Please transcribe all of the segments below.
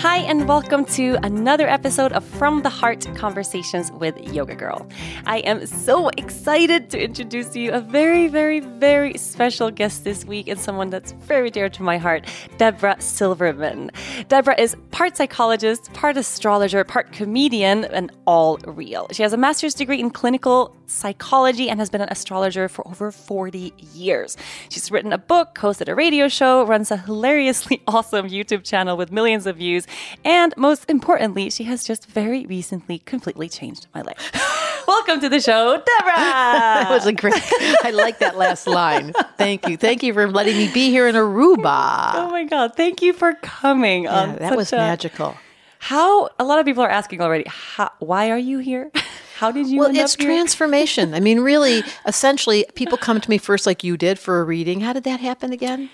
Hi, and welcome to another episode of From the Heart Conversations with Yoga Girl. I am so excited to introduce to you a very, very, very special guest this week and someone that's very dear to my heart, Debra Silverman. Debra is part psychologist, part astrologer, part comedian, and all real. She has a master's degree in clinical psychology and has been an astrologer for over 40 years. She's written a book, hosted a radio show, runs a hilariously awesome YouTube channel with millions of views, and most importantly, she has just very recently completely changed my life. Welcome to the show, Debra. that was a great. I like that last line. Thank you. Thank you for letting me be here in Aruba. Oh my God. Thank you for coming. Yeah, that was a, magical. How, a lot of people are asking already, how, why are you here? How did you? Well, it's transformation. I mean, really, essentially, people come to me first, like you did, for a reading. How did that happen again?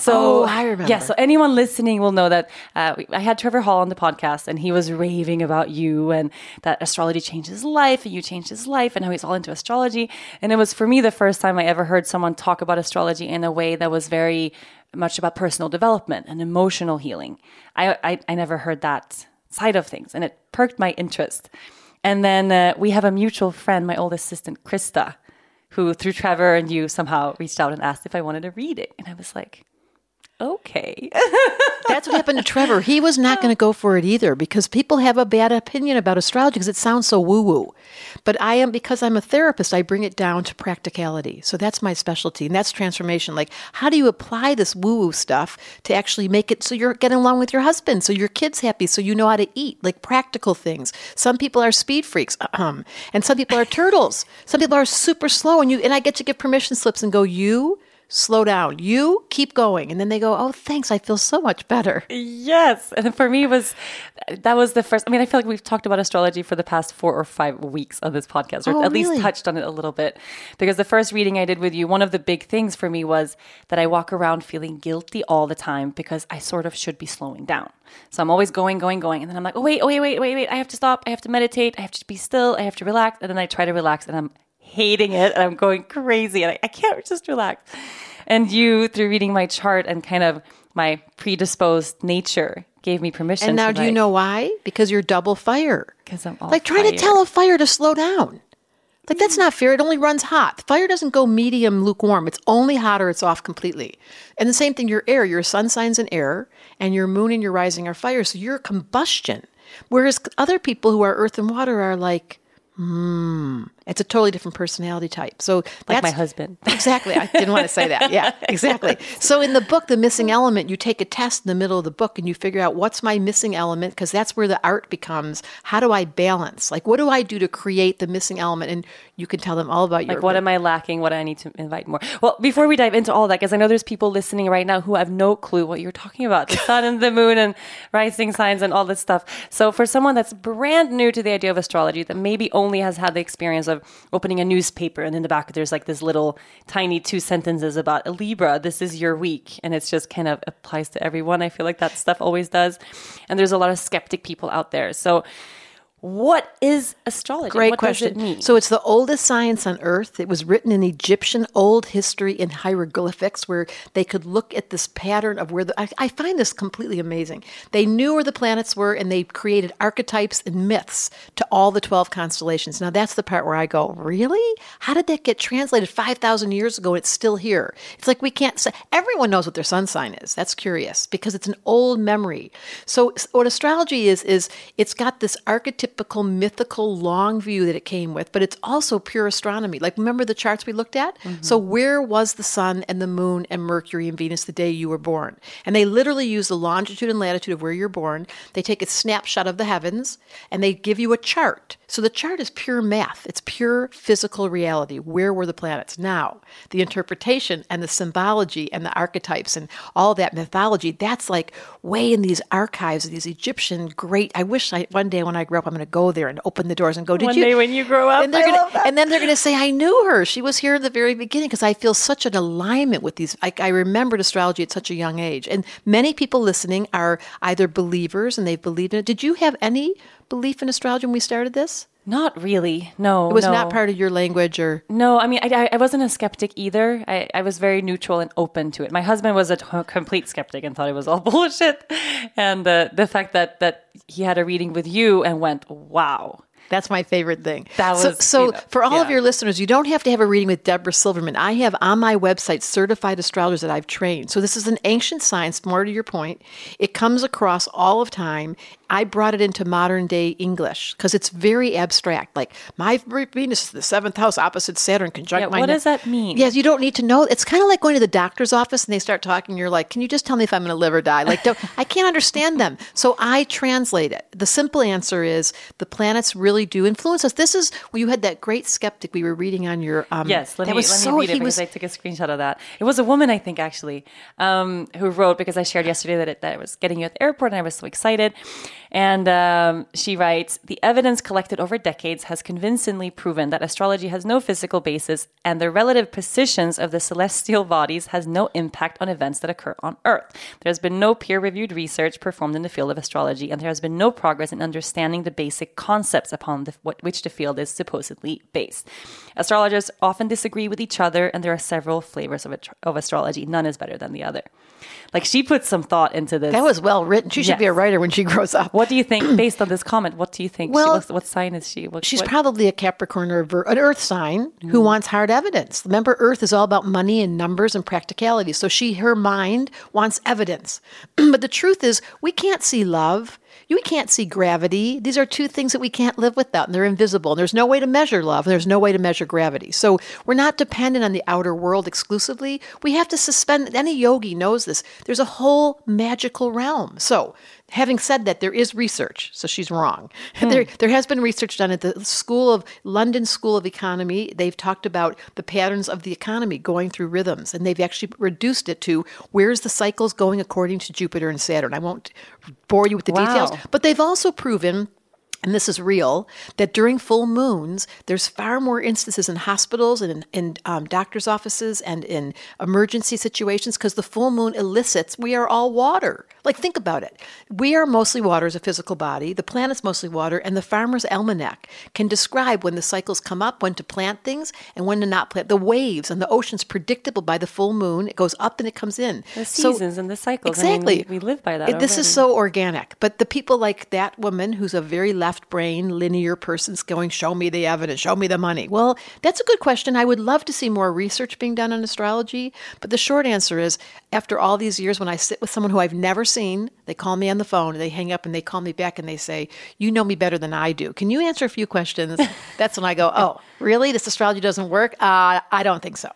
So oh, I remember. Yeah. So anyone listening will know that uh, I had Trevor Hall on the podcast, and he was raving about you and that astrology changed his life, and you changed his life, and how he's all into astrology. And it was for me the first time I ever heard someone talk about astrology in a way that was very much about personal development and emotional healing. I I, I never heard that side of things, and it perked my interest. And then uh, we have a mutual friend, my old assistant, Krista, who through Trevor and you somehow reached out and asked if I wanted to read it. And I was like, okay. That's what happened to Trevor. He was not going to go for it either because people have a bad opinion about astrology because it sounds so woo woo. But I am, because I'm a therapist, I bring it down to practicality. So that's my specialty, and that's transformation. Like, how do you apply this woo woo stuff to actually make it so you're getting along with your husband, so your kid's happy, so you know how to eat, like practical things. Some people are speed freaks, um, and some people are turtles. Some people are super slow, and you and I get to give permission slips and go, you slow down. You keep going. And then they go, oh, thanks. I feel so much better. Yes. And for me, it was that was the first. I mean, I feel like we've talked about astrology for the past four or five weeks on this podcast, or oh, at really? least touched on it a little bit. Because the first reading I did with you, one of the big things for me was that I walk around feeling guilty all the time because I sort of should be slowing down. So I'm always going, going, going. And then I'm like, oh, wait, oh, wait, wait, wait, wait. I have to stop. I have to meditate. I have to be still. I have to relax. And then I try to relax and I'm hating it and I'm going crazy and I, I can't just relax. And you, through reading my chart and kind of my predisposed nature, gave me permission. And now, do you know why? Because you're double fire. Because I'm all like try fire. to tell a fire to slow down. Like that's not fair. It only runs hot. Fire doesn't go medium lukewarm. It's only hot or it's off completely. And the same thing, your air, your sun signs in air, and your moon and your rising are fire. So you're combustion. Whereas other people who are earth and water are like, hmm. It's a totally different personality type. So like my husband. Exactly. I didn't want to say that. Yeah, exactly. So in the book, The Missing Element, you take a test in the middle of the book and you figure out what's my missing element because that's where the art becomes how do I balance? Like, what do I do to create the missing element? And you can tell them all about your. Like, what am I lacking? What do I need to invite more? Well, before we dive into all that, because I know there's people listening right now who have no clue what you're talking about the sun and the moon and rising signs and all this stuff. So, for someone that's brand new to the idea of astrology, that maybe only has had the experience of opening a newspaper and in the back there's like this little tiny two sentences about a Libra, this is your week. And it's just kind of applies to everyone. I feel like that stuff always does. And there's a lot of skeptic people out there. So, What is astrology? Great what question. It? So it's the oldest science on earth. It was written in Egyptian old history in hieroglyphics, where they could look at this pattern of where the. I, I find this completely amazing. They knew where the planets were, and they created archetypes and myths to all the twelve constellations. Now that's the part where I go, really? How did that get translated five thousand years ago? And it's still here. It's like we can't say. Everyone knows what their sun sign is. That's curious because it's an old memory. So what astrology is is it's got this archetype typical mythical long view that it came with, but it's also pure astronomy. Like, remember the charts we looked at? Mm-hmm. So, where was the sun and the moon and Mercury and Venus the day you were born? And they literally use the longitude and latitude of where you're born. They take a snapshot of the heavens and they give you a chart. So, the chart is pure math, it's pure physical reality. Where were the planets? Now, the interpretation and the symbology and the archetypes and all that mythology, that's like way in these archives, of these Egyptian great. I wish I, one day when I grow up, I'm going to go there and open the doors and go, Did One you? day when you grow up, and, they're I gonna, and then they're going to say, I knew her. She was here in the very beginning because I feel such an alignment with these. I, I remembered astrology at such a young age. And many people listening are either believers and they've believed in it. Did you have any belief in astrology when we started this? Not really. No, It was no. not part of your language or. No, I mean, I, I wasn't a skeptic either. I, I was very neutral and open to it. My husband was a t- complete skeptic and thought it was all bullshit. And uh, the fact that that he had a reading with you and went, "Wow, That's my favorite thing. That so, was, so you know, for all of your listeners, you don't have to have a reading with Debra Silverman. I have on my website certified astrologers that I've trained. So this is an ancient science, more to your point. It comes across all of time. I brought it into modern day English because it's very abstract. Like my Venus is the seventh house opposite Saturn conjunct Yeah, my. what ne-" does that mean? Yes, you don't need to know. It's kind of like going to the doctor's office and they start talking. You're like, "Can you just tell me if I'm going to live or die?" Like, don't, I can't understand them. So I translate it. The simple answer is the planets really do influence us. This is well, you had that great skeptic we were reading on your. Um, Yes, let me was let so, me read it he because was- I took a screenshot of that. It was a woman, I think, actually, um, who wrote because I shared yesterday that it, that I was getting you at the airport and I was so excited. And um, she writes, the evidence collected over decades has convincingly proven that astrology has no physical basis and the relative positions of the celestial bodies has no impact on events that occur on Earth. There has been no peer-reviewed research performed in the field of astrology, and there has been no progress in understanding the basic concepts upon the, what, which the field is supposedly based. Astrologers often disagree with each other, and there are several flavors of, of astrology. None is better than the other. Like she put some thought into this. that was well written. She should be a writer when she grows up. What do you think, based on this comment? What do you think? Well, what's- what sign is she? What, She's what- probably a Capricorn or an Earth sign who mm-hmm. wants hard evidence. Remember, Earth is all about money and numbers and practicality. So she, her mind wants evidence. but the truth is, we can't see love. We can't see gravity. These are two things that we can't live without, and they're invisible. And there's no way to measure love, and there's no way to measure gravity. So we're not dependent on the outer world exclusively. We have to suspend. Any yogi knows this. There's a whole magical realm. So Having said that, there is research, so she's wrong. Hmm. There, there has been research done at the School of London School of Economy. They've talked about the patterns of the economy going through rhythms, and they've actually reduced it to where's the cycles going according to Jupiter and Saturn. I won't bore you with the Wow. details, but they've also proven and this is real, that during full moons, there's far more instances in hospitals and in, in um, doctors' offices and in emergency situations because the full moon elicits, we are all water. Like, think about it. We are mostly water as a physical body, the planet's mostly water, and the farmer's almanac can describe when the cycles come up, when to plant things, and when to not plant. The waves and the ocean's predictable by the full moon. It goes up and it comes in. the So- seasons and the cycles. I mean, Exactly. we, we live by that. It- this is so organic. But the people like that woman who's a very left brain, linear person's going, show me the evidence, show me the money. Well, that's a good question. I would love to see more research being done on astrology. But the short answer is after all these years, when I sit with someone who I've never seen, they call me on the phone, they hang up and they call me back and they say, You know me better than I do. Can you answer a few questions? that's when I go, Oh, really? This astrology doesn't work? Uh, I don't think so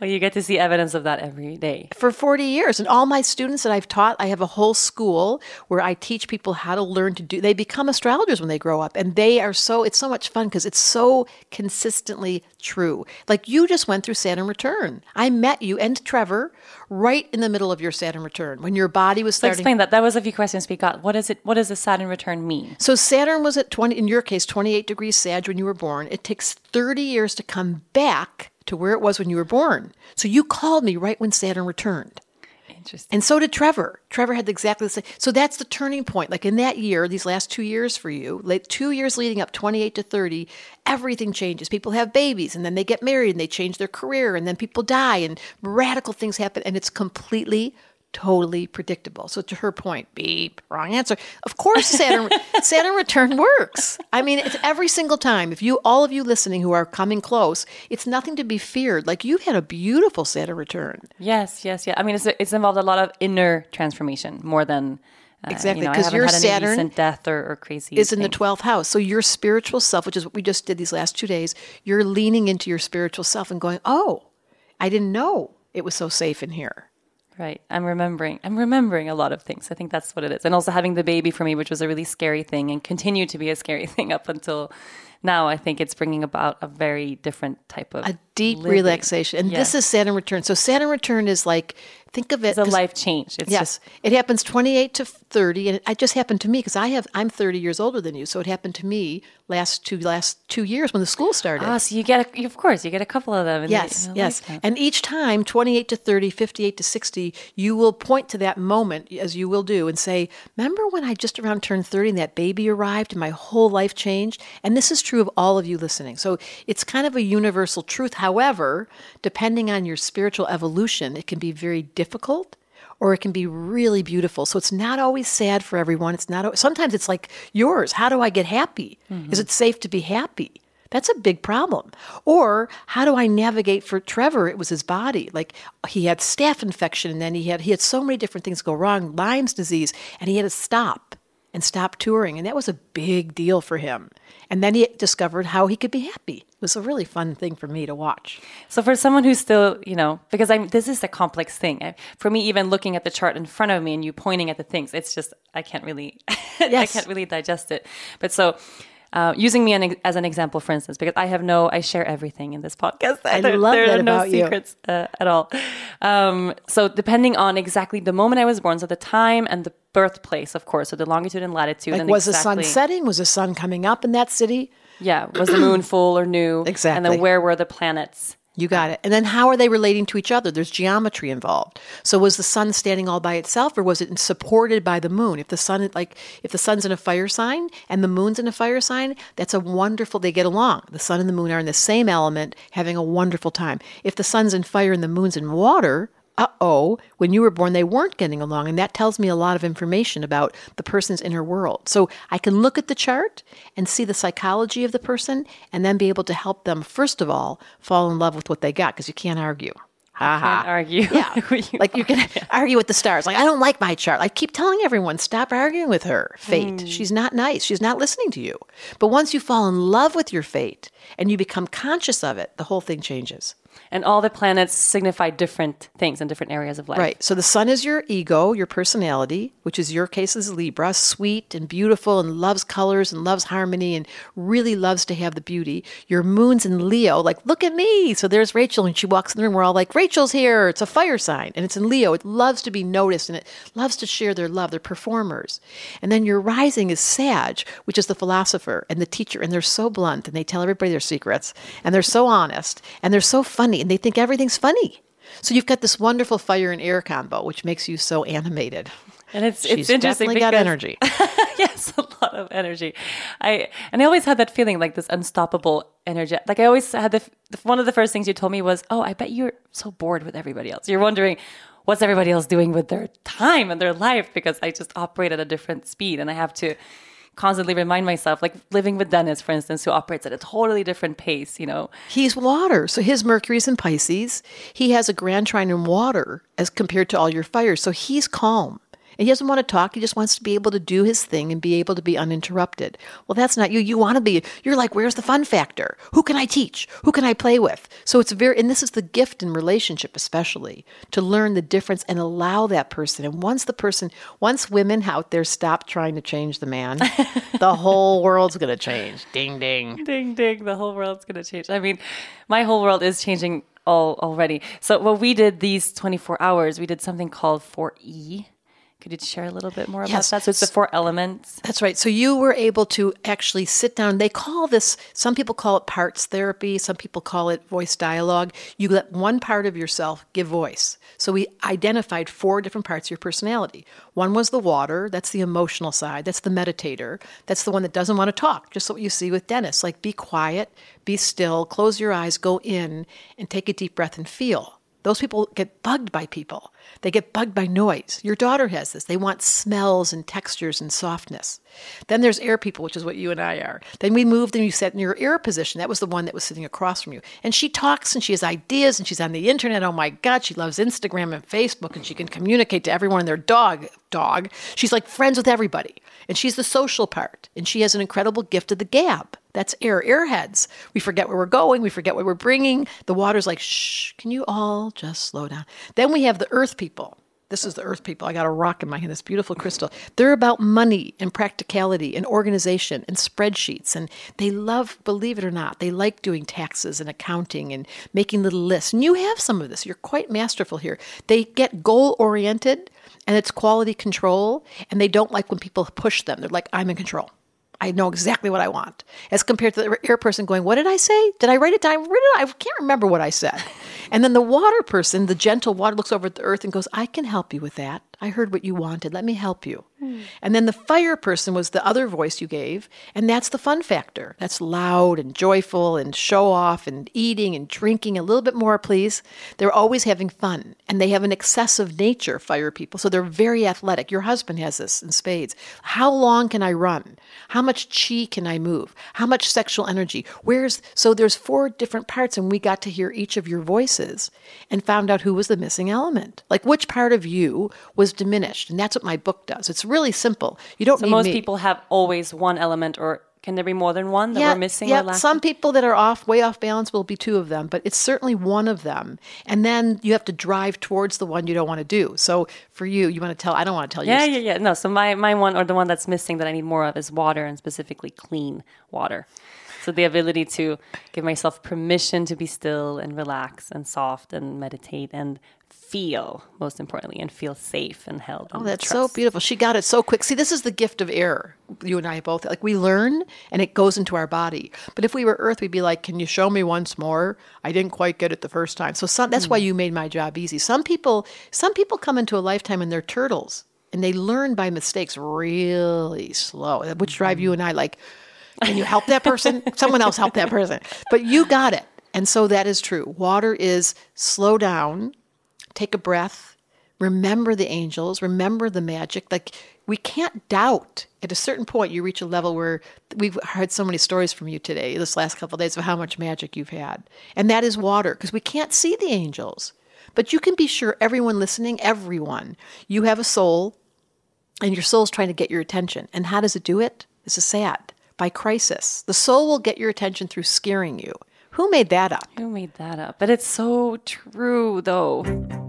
Well, you get to see evidence of that every day. for 40 years. And all my students that I've taught, I have a whole school where I teach people how to learn to do, they become astrologers when they grow up. And they are so, it's so much fun because it's so consistently true. Like you just went through Saturn return. I met you and Trevor right in the middle of your Saturn return when your body was So explain that. That was a few questions we got. What is it? What does the Saturn return mean? So Saturn was at 20, in your case, 28 degrees Sag when you were born. It takes 30 years to come back to where it was when you were born. So you called me right when Saturn returned. Interesting. And so did Trevor. Trevor had exactly the same. So that's the turning point. Like in that year, these last two years for you, like two years leading up, 28 to 30, everything changes. People have babies and then they get married and they change their career and then people die and radical things happen and it's completely totally predictable. So to her point, beep, wrong answer. Of course, Saturn Saturn return works. I mean, it's every single time. If you, all of you listening who are coming close, it's nothing to be feared. Like you've had a beautiful Saturn return. Yes, yes, yeah. I mean, it's it's involved a lot of inner transformation more than. Uh, Exactly, you know, I 'cause haven't your Saturn death or, or crazy. Is in the 12th house. So your spiritual self, which is what we just did these last two days, you're leaning into your spiritual self and going, "Oh, I didn't know it was so safe in here." Right. I'm remembering. I'm remembering a lot of things. I think that's what it is. And also having the baby for me, which was a really scary thing and continued to be a scary thing up until now. I think it's bringing about a very different type of A deep living. relaxation. And this is Saturn return. So Saturn return is like think of it It's a life change. It's Yes, just it happens 28 to 30, and it, just happened to me because I have I'm 30 years older than you, so it happened to me last two last two years when the school started. ah. So you get a, of course you get a couple of them. in the- Yes, yes. lifetime. And each time, 28 to 30, 58 to 60, you will point to that moment, as you will do, and say, Remember when I just around turned 30 and that baby arrived and my whole life changed? And this is true of all of you listening. So it's kind of a universal truth. However, depending on your spiritual evolution, it can be very difficult or it can be really beautiful. So it's not always sad for everyone. It's not sometimes it's like yours. How do I get happy? Mm-hmm. Is it safe to be happy? That's a big problem. Or how do I navigate for Trevor? It was his body. Like he had staph infection and then he had he had so many different things go wrong, Lyme's disease, and he had to stop and stop touring. And that was a big deal for him. And then he discovered how he could be happy. It was a really fun thing for me to watch. So for someone who's still, you know, because I'm this is a complex thing. For me, even looking at the chart in front of me and you pointing at the things, it's just I can't really, I can't really digest it. But so. Uh, using me an, as an example, for instance, because I have no, I share everything in this podcast. I there, love there that are no about you. secrets uh, at all. Um, so depending on exactly the moment I was born, so the time and the birthplace, of course, so the longitude and latitude. Like and was exactly, the sun setting? Was the sun coming up in that city? Yeah, was the moon full or new? Exactly. And then where were the planets? You got it. And then how are they relating to each other? There's geometry involved. So was the sun standing all by itself or was it supported by the moon? If the sun like if the sun's in a fire sign and the moon's in a fire sign, that's a wonderful they get along. The sun and the moon are in the same element, having a wonderful time. If the sun's in fire and the moon's in water, uh-oh, when you were born they weren't getting along and that tells me a lot of information about the person's inner world. So I can look at the chart and see the psychology of the person and then be able to help them first of all fall in love with what they got because you can't argue. Ha. Can't argue. Yeah. you like you can argue with the stars. Like I don't like my chart. I keep telling everyone stop arguing with her. Fate. Hmm. She's not nice. She's not listening to you. But once you fall in love with your fate and you become conscious of it, the whole thing changes. And all the planets signify different things in different areas of life. Right. So the sun is your ego, your personality, which is your case is Libra, sweet and beautiful and loves colors and loves harmony and really loves to have the beauty. Your moon's in Leo, like, look at me. So there's Rachel and she walks in the room. We're all like, Rachel's here. It's a fire sign and it's in Leo. It loves to be noticed and it loves to share their love. They're performers. And then your rising is Sag, which is the philosopher and the teacher. And they're so blunt and they tell everybody their secrets and they're so honest and they're so funny and they think everything's funny. So you've got this wonderful fire and air combo, which makes you so animated. And it's She's it's interesting definitely got energy. yes, a lot of energy. I and I always had that feeling like this unstoppable energy. Like I always had the one of the first things you told me was, "Oh, I bet you're so bored with everybody else. You're wondering what's everybody else doing with their time and their life because I just operate at a different speed and I have to constantly remind myself like living with Dennis for instance who operates at a totally different pace, you know. He's water. So his Mercury's in Pisces. He has a grand trine in water as compared to all your fires. So he's calm. And he doesn't want to talk. He just wants to be able to do his thing and be able to be uninterrupted. Well, that's not you. You want to be, you're like, where's the fun factor? Who can I teach? Who can I play with? So it's very, and this is the gift in relationship, especially to learn the difference and allow that person. And once the person, once women out there stop trying to change the man, the whole world's going to change. Ding, ding. ding ding the whole world's going to change i mean my whole world is changing all already so what we did these 24 hours we did something called 4e Could you share a little bit more Yes. about that? So it's the four elements. That's right. So you were able to actually sit down. They call this, some people call it parts therapy, some people call it voice dialogue. You let one part of yourself give voice. So we identified four different parts of your personality. One was the water, that's the emotional side, that's the meditator, that's the one that doesn't want to talk, just what you see with Dennis. Like be quiet, be still, close your eyes, go in, and take a deep breath and feel. Those people get bugged by people. They get bugged by noise. Your daughter has this. They want smells and textures and softness. Then there's air people, which is what you and I are. Then we moved and you sat in your air position. That was the one that was sitting across from you. And she talks and she has ideas and she's on the internet. Oh my God, she loves Instagram and Facebook and she can communicate to everyone and their dog. Dog. She's like friends with everybody. And she's the social part. And she has an incredible gift of the gab. That's air, airheads. We forget where we're going. We forget what we're bringing. The water's like, shh, can you all just slow down? Then we have the earth people. This is the earth people. I got a rock in my hand, this beautiful crystal. They're about money and practicality and organization and spreadsheets. And they love, believe it or not, they like doing taxes and accounting and making little lists. And you have some of this. You're quite masterful here. They get goal oriented and it's quality control. And they don't like when people push them. They're like, I'm in control. I know exactly what I want. As compared to the air person going, What did I say? Did I write it down? I can't remember what I said. And then the water person, the gentle water, looks over at the earth and goes, I can help you with that. I heard what you wanted. Let me help you. Hmm. And then the fire person was the other voice you gave. And that's the fun factor. That's loud and joyful and show off and eating and drinking. A little bit more, please. They're always having fun. And they have an excessive nature, fire people. So they're very athletic. Your husband has this in spades. How long can I run? How much chi can I move? How much sexual energy? Where's so there's four different parts, and we got to hear each of your voices and found out who was the missing element. Like which part of you was diminished. And that's what my book does. It's really simple. You don't So need most me. people have always one element, or can there be more than one that we're missing Yeah, some people that are off, way off balance, will be two of them, but it's certainly one of them. And then you have to drive towards the one you don't want to do. So for you, you want to tell. I don't want to tell you. yeah, yeah, yeah. No, so my, my one or the one that's missing that I need more of is water and specifically clean water. So the ability to give myself permission to be still and relax and soft and meditate and feel, most importantly, and feel safe and held. Oh, that's so beautiful. She got it so quick. See, this is the gift of air. You and I both like we learn and it goes into our body. But if we were earth, we'd be like, Can you show me once more? I didn't quite get it the first time. So some, that's why hmm. you made my job easy. Some people some people come into a lifetime and they're turtles and they learn by mistakes really slow, which drive you mm-hmm. and I like, Can you help that person? Someone else help that person. But you got it. And so that is true. Water is slow down, take a breath, remember the angels, remember the magic. Like we can't doubt. At a certain point, you reach a level where we've heard so many stories from you today, this last couple of days, of how much magic you've had. And that is water, because we can't see the angels. But you can be sure, everyone listening, everyone, you have a soul, and your soul's trying to get your attention. And how does it do it? This is sad. By crisis. The soul will get your attention through scaring you. Who made that up? Who made that up? But it's so true, though.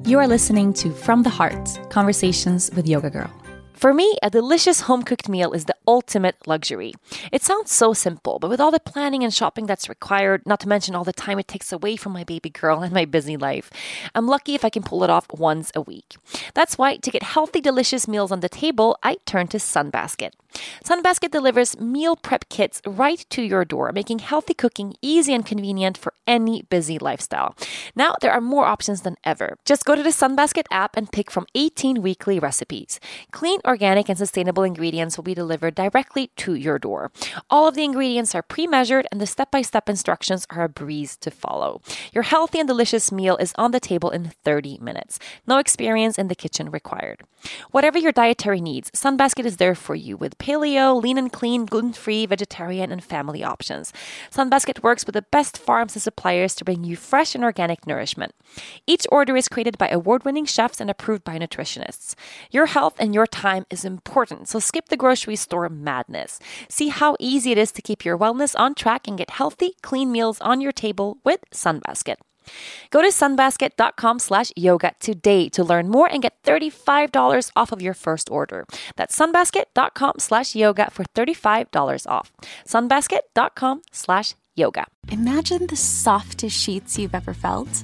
You are listening to From the Heart Conversations with Yoga Girl. For me, a delicious home cooked meal is the ultimate luxury. It sounds so simple, but with all the planning and shopping that's required, not to mention all the time it takes away from my baby girl and my busy life, I'm lucky if I can pull it off once a week. That's why, to get healthy, delicious meals on the table, I turn to Sunbasket. Sunbasket delivers meal prep kits right to your door, making healthy cooking easy and convenient for any busy lifestyle. Now, there are more options than ever. Just go to the Sunbasket app and pick from 18 weekly recipes. Clean, organic, and sustainable ingredients will be delivered directly to your door. All of the ingredients are pre measured, and the step by step instructions are a breeze to follow. Your healthy and delicious meal is on the table in 30 minutes. No experience in the kitchen required. Whatever your dietary needs, Sunbasket is there for you with paleo, lean and clean, gluten free, vegetarian, and family options. Sunbasket works with the best farms and suppliers to bring you fresh and organic nourishment. Each order is created by award winning chefs and approved by nutritionists. Your health and your time is important, so skip the grocery store madness. See how easy it is to keep your wellness on track and get healthy, clean meals on your table with Sunbasket. Go to sunbasket.com slash yoga today to learn more and get $35 off of your first order. That's sunbasket.com slash yoga for $35 off. sunbasket.com slash yoga. Imagine the softest sheets you've ever felt.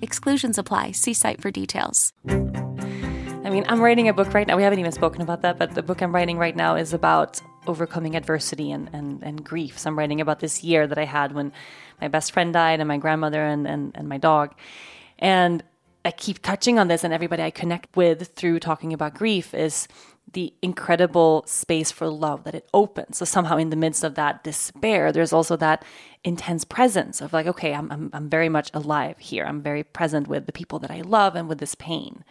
Exclusions apply. See site for details. I mean, I'm writing a book right now. We haven't even spoken about that, but the book I'm writing right now is about overcoming adversity and, and, and grief. So I'm writing about this year that I had when my best friend died and my grandmother and, and, and my dog. And I keep touching on this, and everybody I connect with through talking about grief is the incredible space for love that it opens. So somehow in the midst of that despair, there's also that intense presence of like, okay, I'm, I'm, I'm very much alive here. I'm very present with the people that I love and with this pain.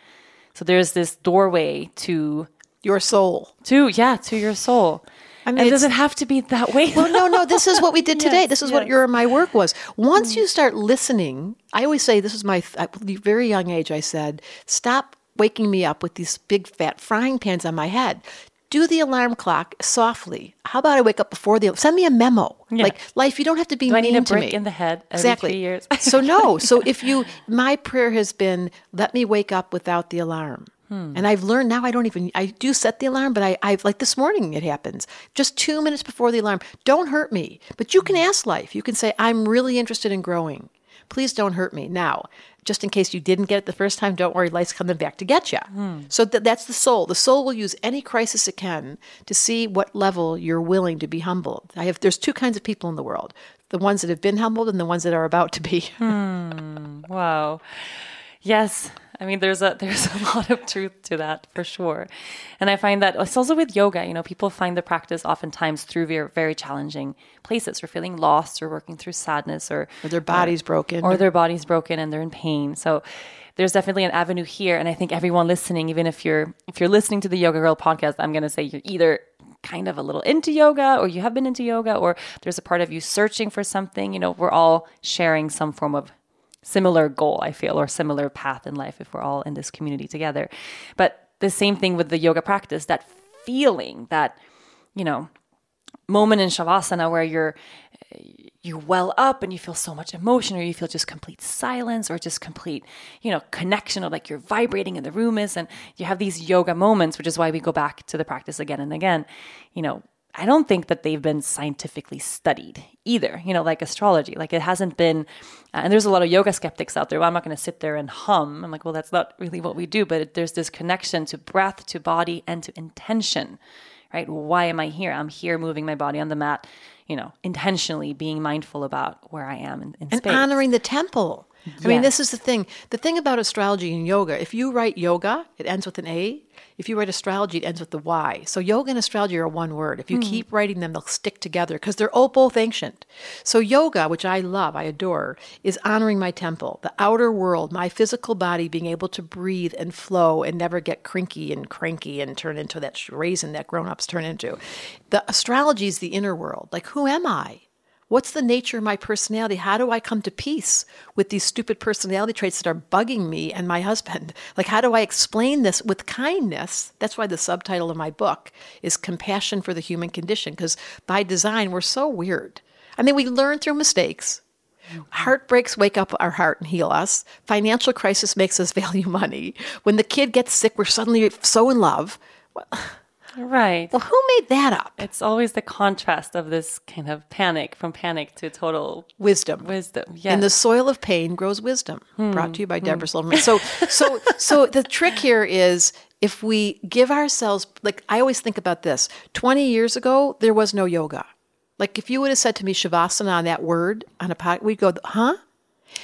So there's this doorway to Your soul. to yeah to your soul. I mean, and does it's- it have to be that way? Well, no, no. This is what we did today. Yes, this is what your my work was. Once mm. you start listening, I always say this is my at the very young age. I said, stop waking me up with these big fat frying pans on my head. Do the alarm clock softly. How about I wake up before the send me a memo? Like life, you don't have to be Do I mean need a to brick me. in the head every exactly. three years? so no. So if you, my prayer has been, let me wake up without the alarm. Hmm. And I've learned now I don't even I do set the alarm, but I I've like this morning it happens. Just two minutes before the alarm. Don't hurt me. But you can Hmm. ask life. You can say, I'm really interested in growing. Please don't hurt me. Now, just in case you didn't get it the first time, don't worry, life's coming back to get you. Hmm. So th- that's the soul. The soul will use any crisis it can to see what level you're willing to be humbled. I have there's two kinds of people in the world. The ones that have been humbled and the ones that are about to be. Wow. Yes. I mean there's a there's a lot of truth to that for sure. And I find that it's also with yoga, you know, people find the practice oftentimes through very, very challenging places or feeling lost or working through sadness or Or their body's broken. or their body's broken and they're in pain. So there's definitely an avenue here and I think everyone listening even if you're if you're listening to the Yoga Girl podcast, I'm going to say you're either kind of a little into yoga or you have been into yoga or there's a part of you searching for something, you know, we're all sharing some form of similar goal, I feel, or similar path in life if we're all in this community together. But the same thing with the yoga practice, that feeling, that, you know, moment in Shavasana where you're you well up and you feel so much emotion or you feel just complete silence or just complete you know connection or like you're vibrating in the room is and you have these yoga moments which is why we go back to the practice again and again you know i don't think that they've been scientifically studied either you know like astrology like it hasn't been uh, and there's a lot of yoga skeptics out there well i'm not going to sit there and hum i'm like well that's not really what we do but it, there's this connection to breath to body and to intention right? Why am I here? I'm here moving my body on the mat, you know, intentionally being mindful about where I am in, in and space. honoring the temple. I mean, this is the thing. The thing about astrology and yoga, if you write yoga, it ends with an A. If you write astrology, it ends with the Y. So yoga and astrology are one word. If you hmm. keep writing them, they'll stick together because they're all both ancient. So yoga, which I love, I adore, is honoring my temple, the outer world, my physical body being able to breathe and flow and never get crinky and cranky and turn into that raisin that grown-ups turn into. The astrology is the inner world. Like, who am I? What's the nature of my personality? How do I come to peace with these stupid personality traits that are bugging me and my husband? Like, how do I explain this with kindness? That's why the subtitle of my book is Compassion for the Human Condition, because by design, we're so weird. I mean, we learn through mistakes. Mm-hmm. Heartbreaks wake up our heart and heal us. Financial crisis makes us value money. When the kid gets sick, we're suddenly so in love. Right. Well, who made that up? It's always the contrast of this kind of panic from panic to total Wisdom. wisdom. Yes. In the soil of pain grows wisdom. Hmm. Brought to you by hmm. Debra Silverman. So, so, so the trick here is if we give ourselves, like I always think about this. Twenty years ago, there was no yoga. Like if you would have said to me Shavasana on that word on a pod, we'd go, huh?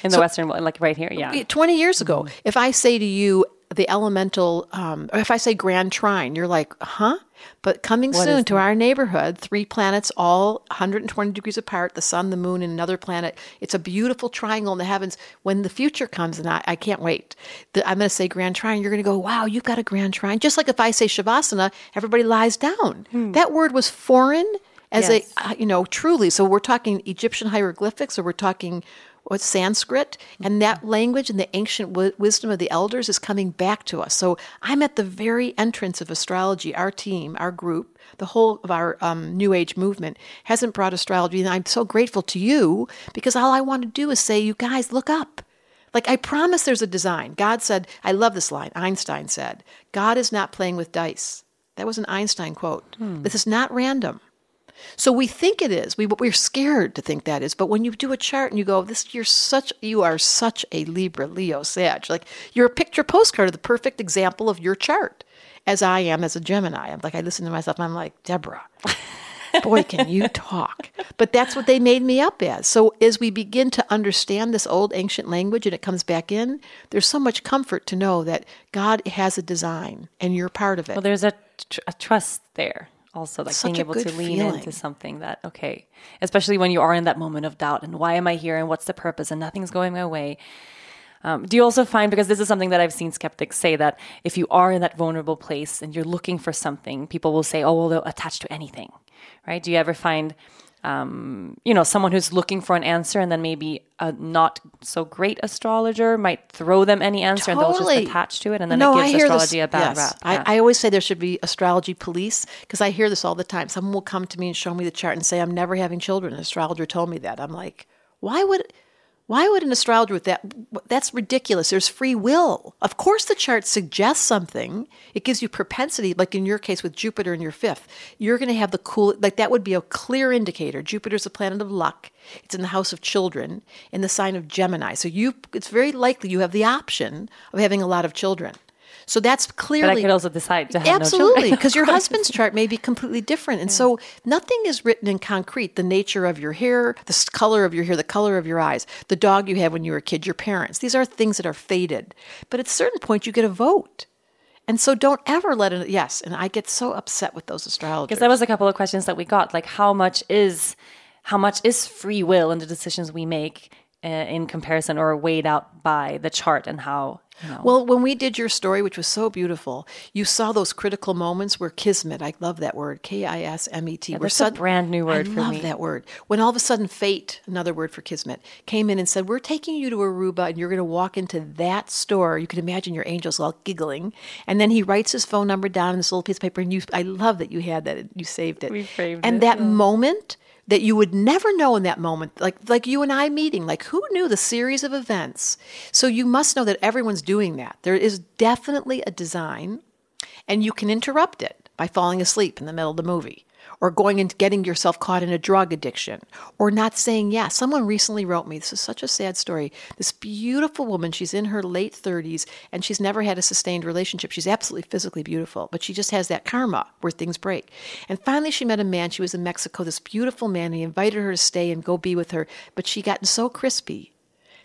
in the Western world, like right here. Yeah. 20 years ago, hmm. if I say to you the elemental, um, or if I say grand trine, you're like, huh? But coming soon to our neighborhood, three planets all 120 degrees apart, the sun, the moon, and another planet. It's a beautiful triangle in the heavens. When the future comes, and I, I can't wait, the, I'm going to say grand trine, you're going to go, wow, you've got a grand trine. Just like if I say shavasana, everybody lies down. That word was foreign as Yes. a uh, you know truly. So we're talking Egyptian hieroglyphics, or we're talking what Sanskrit, and that language and the ancient w- wisdom of the elders is coming back to us. So I'm at the very entrance of astrology. Our team, our group, the whole of our um, New Age movement hasn't brought astrology, and I'm so grateful to you because all I want to do is say, you guys, look up. Like, I promise there's a design. God said, I love this line. Einstein said, God is not playing with dice. That was an Einstein quote. This is not random. So we think it is. We, we're scared to think that is. But when you do a chart and you go, this, you're such, you are such a Libra, Leo, Sag. Like, you're a picture postcard of the perfect example of your chart, as I am as a Gemini. I'm like, I listen to myself and I'm like, Debra, boy, can you talk. But that's what they made me up as. So as we begin to understand this old ancient language and it comes back in, there's so much comfort to know that God has a design and you're part of it. Well, there's a, tr- a trust there also, like Such being able to lean feeling. into something that, okay, especially when you are in that moment of doubt and why am I here and what's the purpose and nothing's going my way. Um, do you also find, because this is something that I've seen skeptics say, that if you are in that vulnerable place and you're looking for something, people will say, oh, well, they'll attach to anything, right? Do you ever find, um, you know, someone who's looking for an answer and then maybe a not so great astrologer might throw them any answer and they'll just attach to it and then no, it I gives astrology this, a bad yes. rap. I, Yeah. I always say there should be astrology police because I hear this all the time. Someone will come to me and show me the chart and say, I'm never having children. An astrologer told me that. I'm like, why would. Why would an astrologer with that? That's ridiculous. There's free will. Of course, the chart suggests something. It gives you propensity, like in your case with Jupiter in your fifth. You're going to have the cool, like that would be a clear indicator. Jupiter's a planet of luck. It's in the house of children, in the sign of Gemini. So you, it's very likely you have the option of having a lot of children. So that's clearly. But I could also decide to have Absolutely, because your husband's chart may be completely different. And so nothing is written in concrete. The nature of your hair, the color of your hair, the color of your eyes, the dog you had when you were a kid, your parents. These are things that are faded. But at a certain point, you get a vote. And so don't ever let it, yes. And I get so upset with those astrologers. Because that was a couple of questions that we got, like how much is how much is free will in the decisions we make Uh, in comparison or weighed out by the chart and how you know. Well, when we did your story, which was so beautiful, you saw those critical moments where kismet, I love that word, K I S M E T. where that's a brand new word I for love me. that word. When all of a sudden fate, another word for kismet, came in and said, We're taking you to Aruba and you're going to walk into that store. You can imagine your angels all giggling. And then he writes his phone number down on this little piece of paper. And you, I love that you had that, you saved it. We framed and it, that moment, that you would never know in that moment like like you and I meeting like who knew the series of events? So you must know that everyone's doing that. There is definitely a design and you can interrupt it by falling asleep in the middle of the movie or going and getting yourself caught in a drug addiction or not saying yes. Someone recently wrote me, this is such a sad story. This beautiful woman, she's in her late 30s and she's never had a sustained relationship. She's absolutely physically beautiful, but she just has that karma where things break. And finally, she met a man. She was in Mexico, this beautiful man. He invited her to stay and go be with her, but she gotten so crispy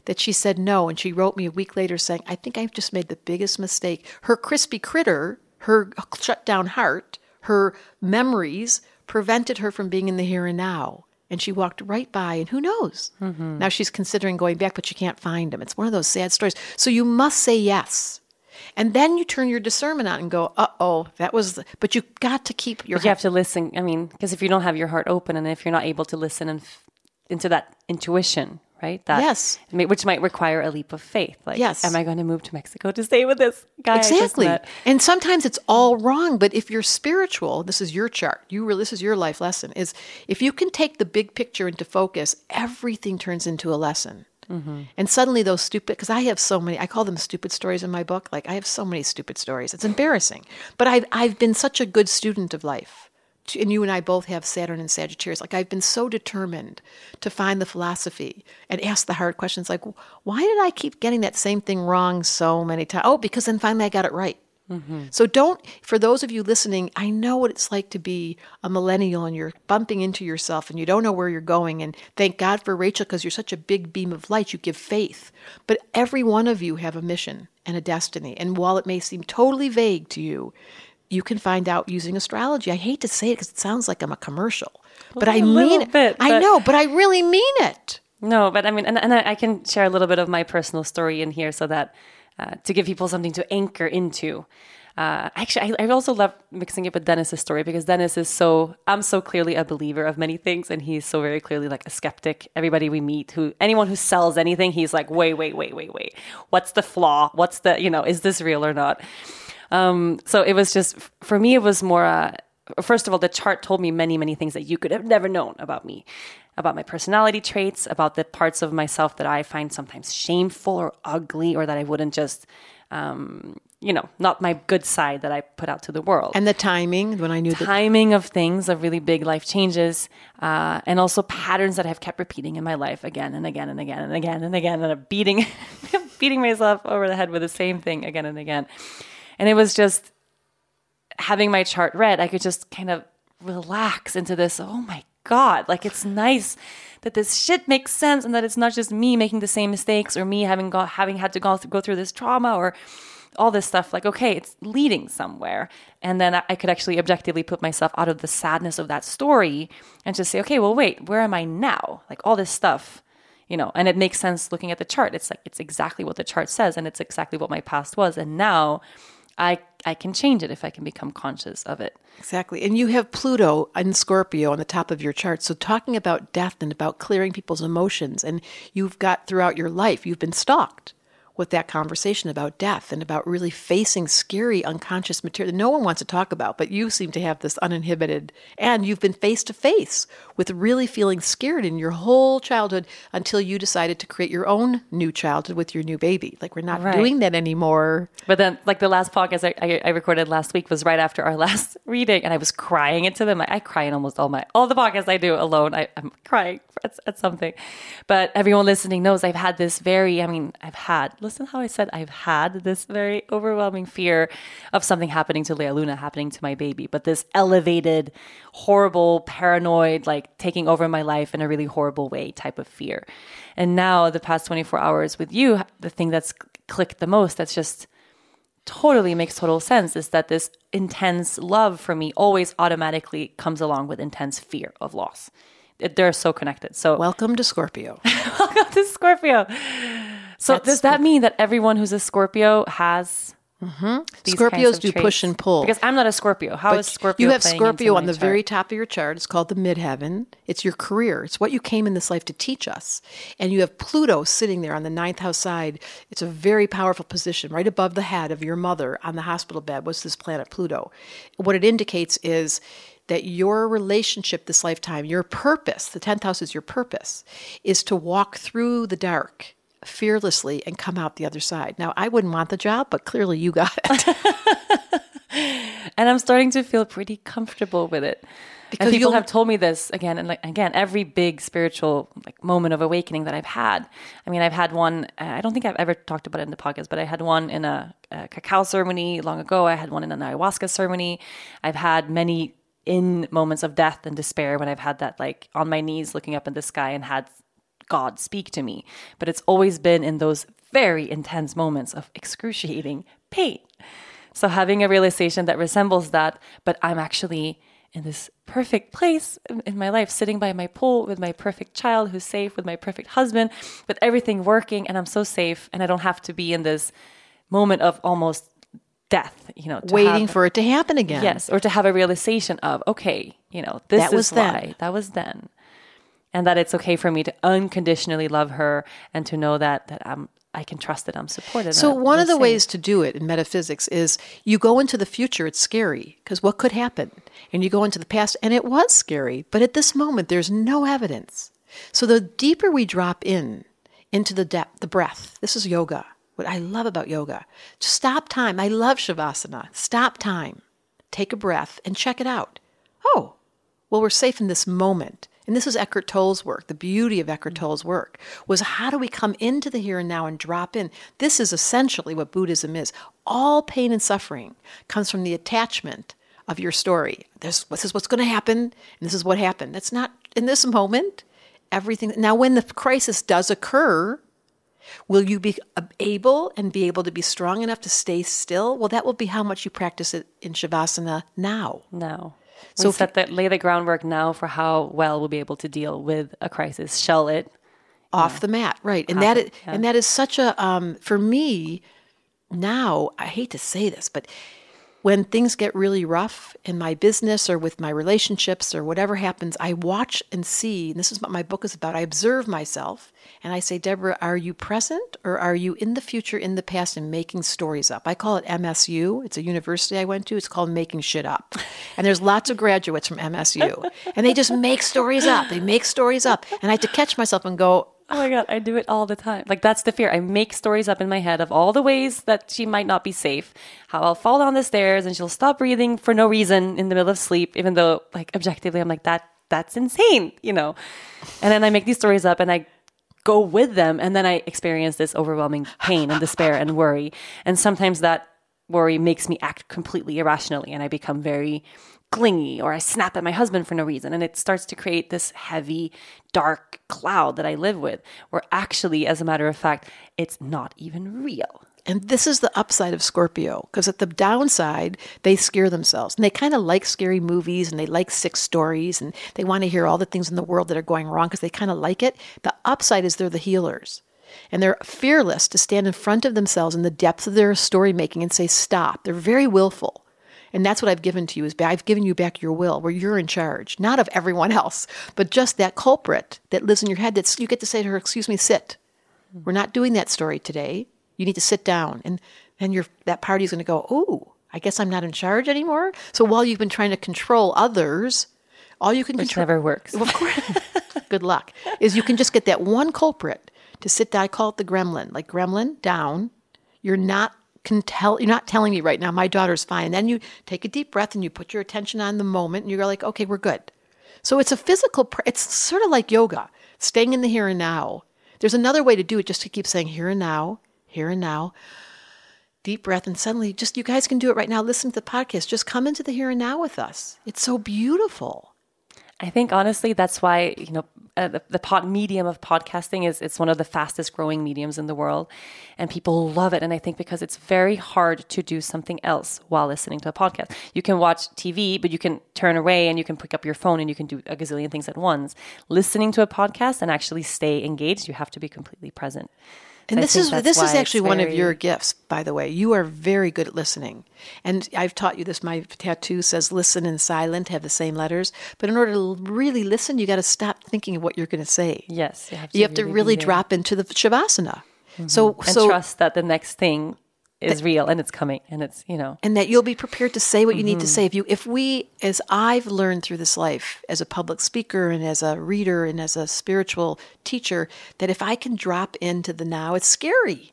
that she said no. And she wrote me a week later saying, I think I've just made the biggest mistake. Her crispy critter, her shut down heart, her memories prevented her from being in the here and now. And she walked right by, and who knows? Now she's considering going back, but she can't find him. It's one of those sad stories. So you must say yes. And then you turn your discernment on and go, uh oh, that was, the, but you got to keep your But you have to listen. I mean, because if you don't have your heart open and if you're not able to listen and f- into that intuition, right? That Yes. which might require a leap of faith. Like, Yes. am I going to move to Mexico to stay with this guy? Exactly. And sometimes it's all wrong, but if you're spiritual, this is your chart. You really, this is your life lesson is if you can take the big picture into focus, everything turns into a lesson. Mm-hmm. And suddenly those stupid because I have so many I call them stupid stories in my book. Like I have so many stupid stories. It's embarrassing. But I've I've been such a good student of life. And you and I both have Saturn and Sagittarius. Like I've been so determined to find the philosophy and ask the hard questions like why did I keep getting that same thing wrong so many times? Oh, because then finally I got it right. Mm-hmm. So don't, for those of you listening, I know what it's like to be a millennial and you're bumping into yourself and you don't know where you're going. And thank God for Rachel because you're such a big beam of light. You give faith. But every one of you have a mission and a destiny. And while it may seem totally vague to you, you can find out using astrology. I hate to say it because it sounds like I'm a commercial, but I mean it. bit, I know, but I really mean it. No, but I mean, and, and I I can share a little bit of my personal story in here so that uh, to give people something to anchor into. uh, actually, I, I also love mixing it with Dennis's story because Dennis is so, I'm so clearly a believer of many things, and he's so very clearly like a skeptic. Everybody we meet, who anyone who sells anything, he's like, wait, wait, wait, wait, wait. What's the flaw? What's the, you know, is this real or not? Um, so it was just, for me, it was more, uh, first of all, the chart told me many, many things that you could have never known about me about my personality traits, about the parts of myself that I find sometimes shameful or ugly, or that I wouldn't just, um, you know, not my good side that I put out to the world. And the timing when I knew the timing of things, of really big life changes, uh, and also patterns that I've kept repeating in my life again and again and again and again and again, and I'm beating, beating myself over the head with the same thing again and again. And it was just having my chart read, I could just kind of relax into this. Oh my God, like it's nice that this shit makes sense and that it's not just me making the same mistakes or me having got having had to go, go through this trauma or all this stuff. Like, okay, it's leading somewhere. And then I could actually objectively put myself out of the sadness of that story and just say, okay, well, wait, where am I now? Like all this stuff you know and it makes sense looking at the chart it's like it's exactly what the chart says and it's exactly what my past was and now I I can change it if I can become conscious of it. Exactly. And you have Pluto and Scorpio on the top of your chart. So talking about death and about clearing people's emotions and you've got throughout your life you've been stalked with that conversation about death and about really facing scary unconscious material that no one wants to talk about, but you seem to have this uninhibited, and you've been face to face with really feeling scared in your whole childhood until you decided to create your own new childhood with your new baby. Like, we're not right. doing that anymore. But then, like, the last podcast I, I, I, recorded last week was right after our last reading, and I was crying into them. I, I cry in almost all my, all the podcasts I do alone. I, I'm crying at, at something. But everyone listening knows I've had this very, I mean, I've had, listen how I said I've had this very overwhelming fear of something happening to Lea Luna, happening to my baby, but this elevated, horrible, paranoid, like taking over my life in a really horrible way type of fear. And now, the past 24 hours with you, the thing that's clicked the most, that's just totally makes total sense is that this intense love for me always automatically comes along with intense fear of loss. They're so connected. So, welcome to Scorpio. welcome to Scorpio. So That's does that mean that everyone who's a Scorpio has Mm-hmm. Scorpios do traits? push and pull. Because I'm not a Scorpio. How but is Scorpio? You have Scorpio on the chart? very top of your chart. It's called the midheaven. It's your career. It's what you came in this life to teach us. And you have Pluto sitting there on the ninth house side. It's a very powerful position, right above the head of your mother on the hospital bed. What's this planet Pluto? What it indicates is that your relationship this lifetime, your purpose, the 10th house is your purpose, is to walk through the dark fearlessly and come out the other side. Now, I wouldn't want the job, but clearly you got it. and I'm starting to feel pretty comfortable with it. Because and people have told me this again and like again every big spiritual like moment of awakening that I've had. I mean, I've had one. Uh, I don't think I've ever talked about it in the podcast, but I had one in a, a cacao ceremony long ago. I had one in an ayahuasca ceremony. I've had many in moments of death and despair when I've had that like on my knees looking up in the sky and had God speak to me. But it's always been in those very intense moments of excruciating pain. So having a realization that resembles that, but I'm actually in this perfect place in my life, sitting by my pool with my perfect child who's safe, with my perfect husband, with everything working, and I'm so safe, and I don't have to be in this moment of almost death, you know, waiting have, for it to happen again. Yes, or to have a realization of, okay, you know, this that was why then. that was then and that it's okay for me to unconditionally love her and to know that that I'm I can trust that I'm supported. So one of the safe. ways to do it in metaphysics is you go into the future. It's scary because what could happen, and you go into the past, and it was scary. But at this moment, there's no evidence. So the deeper we drop in into the depth, the breath. This is yoga. What I love about yoga. Stop time. I love shavasana. Stop time. Take a breath and check it out. Oh, well, we're safe in this moment and this is Eckhart Tolle's work. The beauty of Eckhart mm. Tolle's work was how do we come into the here and now and drop in? This is essentially what Buddhism is. All pain and suffering comes from the attachment of your story. This, this is what's going to happen, and this is what happened. That's not in this moment. Everything. Now, when the crisis does occur, Will you be able and be able to be strong enough to stay still? Well, that will be how much you practice it in Shavasana now. No. So set that lay the groundwork now for how well we'll be able to deal with a crisis. Shell it off know, the mat, right? And that is, yeah. and that is such a um, for me now. I hate to say this, but when things get really rough in my business or with my relationships or whatever happens, I watch and see, and this is what my book is about. I observe myself and I say, Debra, are you present or are you in the future, in the past, and making stories up? I call it MSU. It's a university I went to. It's called Making Shit Up. And there's lots of graduates from MSU. And they just make stories up. They make stories up. And I have to catch myself and go, Oh my God, I do it all the time. Like, that's the fear. I make stories up in my head of all the ways that she might not be safe, how I'll fall down the stairs and she'll stop breathing for no reason in the middle of sleep, even though, like, objectively, I'm like, that, that's insane, you know? And then I make these stories up and I go with them. And then I experience this overwhelming pain and despair and worry. And sometimes that worry makes me act completely irrationally and I become very clingy or I snap at my husband for no reason. And it starts to create this heavy, dark cloud that I live with, where actually, as a matter of fact, it's not even real. And this is the upside of Scorpio, because at the downside, they scare themselves. And they kind of like scary movies and they like sick stories and they want to hear all the things in the world that are going wrong because they kind of like it. The upside is they're the healers. And they're fearless to stand in front of themselves in the depths of their story making and say, stop. They're very willful. And that's what I've given to you is I've given you back your will where you're in charge, not of everyone else, but just that culprit that lives in your head that you get to say to her, excuse me, sit. We're not doing that story today. You need to sit down. And then your that is going to go, oh, I guess I'm not in charge anymore. So while you've been trying to control others, all you can Which control, never works. Of course, good luck. Is you can just get that one culprit to sit down. I call it the gremlin. Like gremlin down. You're not can tell. You're not telling me right now. My daughter's fine. And then you take a deep breath and you put your attention on the moment, and you're like, okay, we're good. So it's a physical. pr- It's sort of like yoga, staying in the here and now. There's another way to do it, just to keep saying here and now, here and now. Deep breath, and suddenly, just you guys can do it right now. Listen to the podcast. Just come into the here and now with us. It's so beautiful. I think honestly, that's why you know uh, the, the medium of podcasting is it's one of the fastest growing mediums in the world, and people love it. And I think because it's very hard to do something else while listening to a podcast. You can watch TV, but you can turn away and you can pick up your phone and you can do a gazillion things at once. Listening to a podcast and actually stay engaged, you have to be completely present. And I this is this is actually one of your gifts, by the way. You are very good at listening. And I've taught you this. My tattoo says listen and silent have the same letters. But in order to really listen, you got to stop thinking of what you're going to say. Yes, you have to You have to really really drop into the shavasana. Mm-hmm. So and so trust that the next thing is real and it's coming and it's you know. And that you'll be prepared to say what you need to Mm-hmm. say. If you if we as i've learned through this life as a public speaker and as a reader and as a spiritual teacher that if i can drop into the now it's scary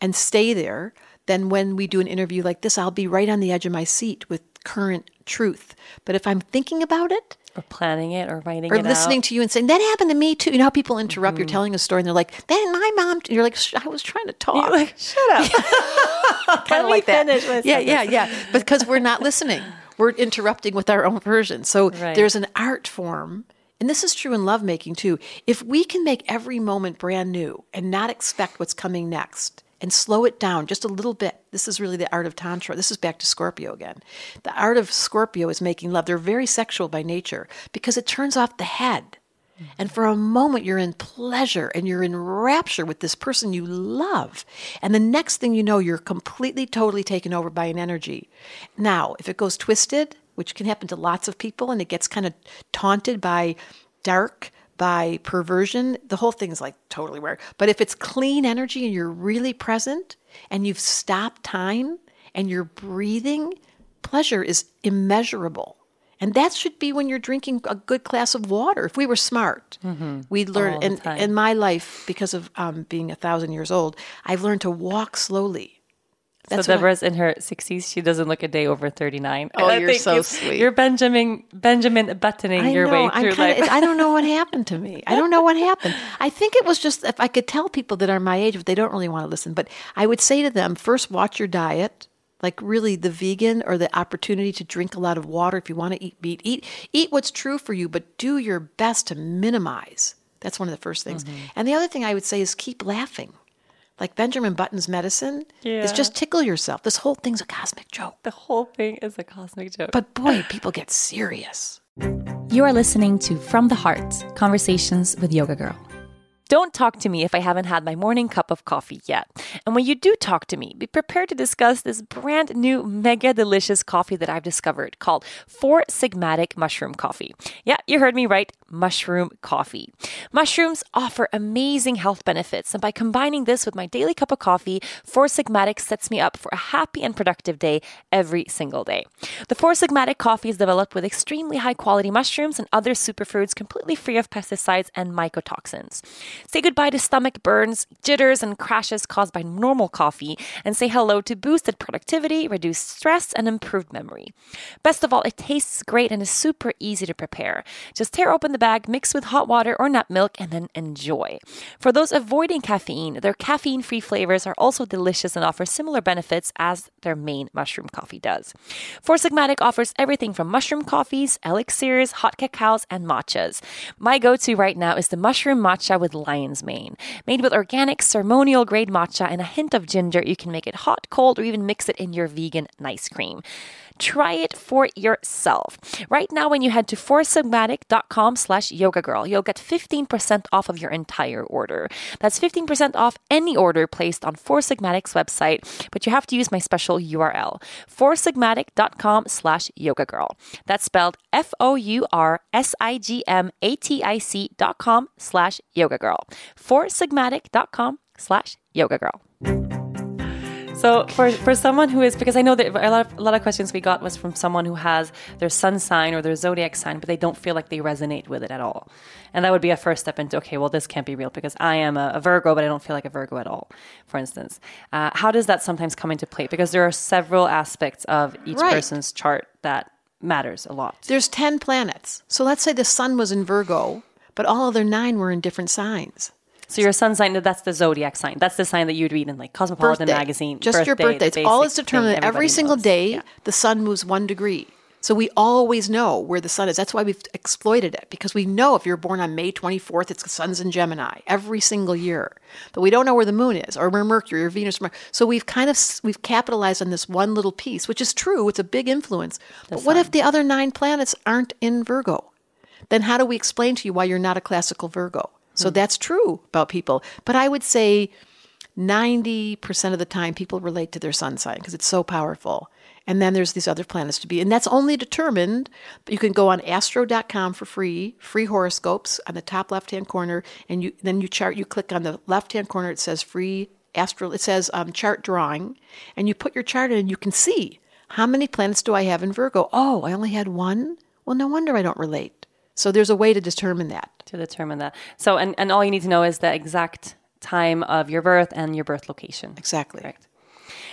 and stay there then when we do an interview like this i'll be right on the edge of my seat with current truth. But if i'm thinking about it or planning it or writing or listening out. to you and saying that happened to me too you know how people interrupt Mm-hmm. you're telling a story and they're like then my mom and you're like i was trying to talk like, shut up. kind of like that. yeah, yeah, yeah. Because we're not listening. We're interrupting with our own version. So Right. there's an art form, and this is true in lovemaking too. If we can make every moment brand new and not expect what's coming next and slow it down just a little bit, this is really the art of Tantra. This is back to Scorpio again. The art of Scorpio is making love. They're very sexual by nature because it turns off the head. Mm-hmm. And for a moment, you're in pleasure and you're in rapture with this person you love. And the next thing you know, you're completely, totally taken over by an energy. Now, if it goes twisted, which can happen to lots of people, and it gets kind of taunted by dark, by perversion, the whole thing's like totally weird. But if it's clean energy and you're really present and you've stopped time and you're breathing, pleasure is immeasurable. And that should be when you're drinking a good glass of water. If we were smart, we'd learn. And in my life, because of um, being a thousand years old, I've learned to walk slowly. So That's I- Debra's in her 60s. She doesn't look a day over 39. Oh, you're so you- sweet. You're Benjamin Benjamin buttoning I your know. way through kinda, life. I don't know what happened to me. I don't know what happened. I think it was just if I could tell people that are my age, but they don't really want to listen. But I would say to them, first, watch your diet. Like really, the vegan or the opportunity to drink a lot of water. If you want to eat meat, eat eat what's true for you, but do your best to minimize. That's one of the first things. Mm-hmm. And the other thing I would say is keep laughing. Like Benjamin Button's medicine Yeah. is just tickle yourself. This whole thing's a cosmic joke. the whole thing is a cosmic joke. But boy, people get serious. You are listening to From the Heart Conversations with Yoga Girl. Don't talk to me if I haven't had my morning cup of coffee yet. And when you do talk to me, be prepared to discuss this brand new mega delicious coffee that I've discovered called Four Sigmatic Mushroom Coffee. Yeah, you heard me right, mushroom coffee. Mushrooms offer amazing health benefits, and by combining this with my daily cup of coffee, Four Sigmatic sets me up for a happy and productive day every single day. The Four Sigmatic coffee is developed with extremely high quality mushrooms and other superfoods completely free of pesticides and mycotoxins. Say goodbye to stomach burns, jitters, and crashes caused by normal coffee, and say hello to boosted productivity, reduced stress, and improved memory. Best of all, it tastes great and is super easy to prepare. Just tear open the bag, mix with hot water or nut milk, and then enjoy. For those avoiding caffeine, their caffeine free flavors are also delicious and offer similar benefits as their main mushroom coffee does. Four Sigmatic offers everything from mushroom coffees, elixirs, hot cacaos, and matchas. My go to right now is the mushroom matcha with lion's mane. Made with organic ceremonial grade matcha and a hint of ginger, you can make it hot, cold, or even mix it in your vegan nice cream. Try it for yourself. Right now, when you head to foursigmatic.com slash yoga girl, you'll get 15% off of your entire order. That's 15% off any order placed on Four Sigmatic's website, but you have to use my special URL, foursigmatic.com slash yoga girl. That's spelled F-O-U-R-S-I-G-M-A-T-I-C dot com slash yoga girl. Slash yoga girl. So for, for someone who is because I know that a lot of a lot of questions we got was from someone who has their sun sign or their zodiac sign, but they don't feel like they resonate with it at all, and that would be a first step into okay, well this can't be real because I am a, a Virgo, but I don't feel like a Virgo at all. For instance, uh, how does that sometimes come into play? Because there are several aspects of each Right. person's chart that matters a lot. There's 10 planets. So let's say the sun was in Virgo, but all other nine were in different signs. So your sun sign, that's the zodiac sign. That's the sign that you'd read in like Cosmopolitan Birthday. magazine. Just your birthday, birthday. It's all is determined. Every single knows. day, Yeah. the sun moves one degree. So we always know where the sun is. That's why we've exploited it because we know if you're born on May 24th, it's the sun's in Gemini every single year. But we don't know where the moon is or where Mercury or Venus. Or so we've kind of we've capitalized on this one little piece, which is true. It's a big influence. but what if the other nine planets aren't in Virgo? Then how do we explain to you why you're not a classical Virgo? So that's true about people. But I would say 90% of the time people relate to their sun sign because it's so powerful. And then there's these other planets to be. And that's only determined, you can go on astro.com for free, free horoscopes on the top left hand corner. And you then you chart, you click on the left hand corner, it says free astro, it says um, chart drawing. And you put your chart in and you can see how many planets do I have in Virgo? Oh, I only had one? Well, no wonder I don't relate. So there's a way to determine that. to determine that. So, and, and all you need to know is the exact time of your birth and your birth location. Exactly. Correct.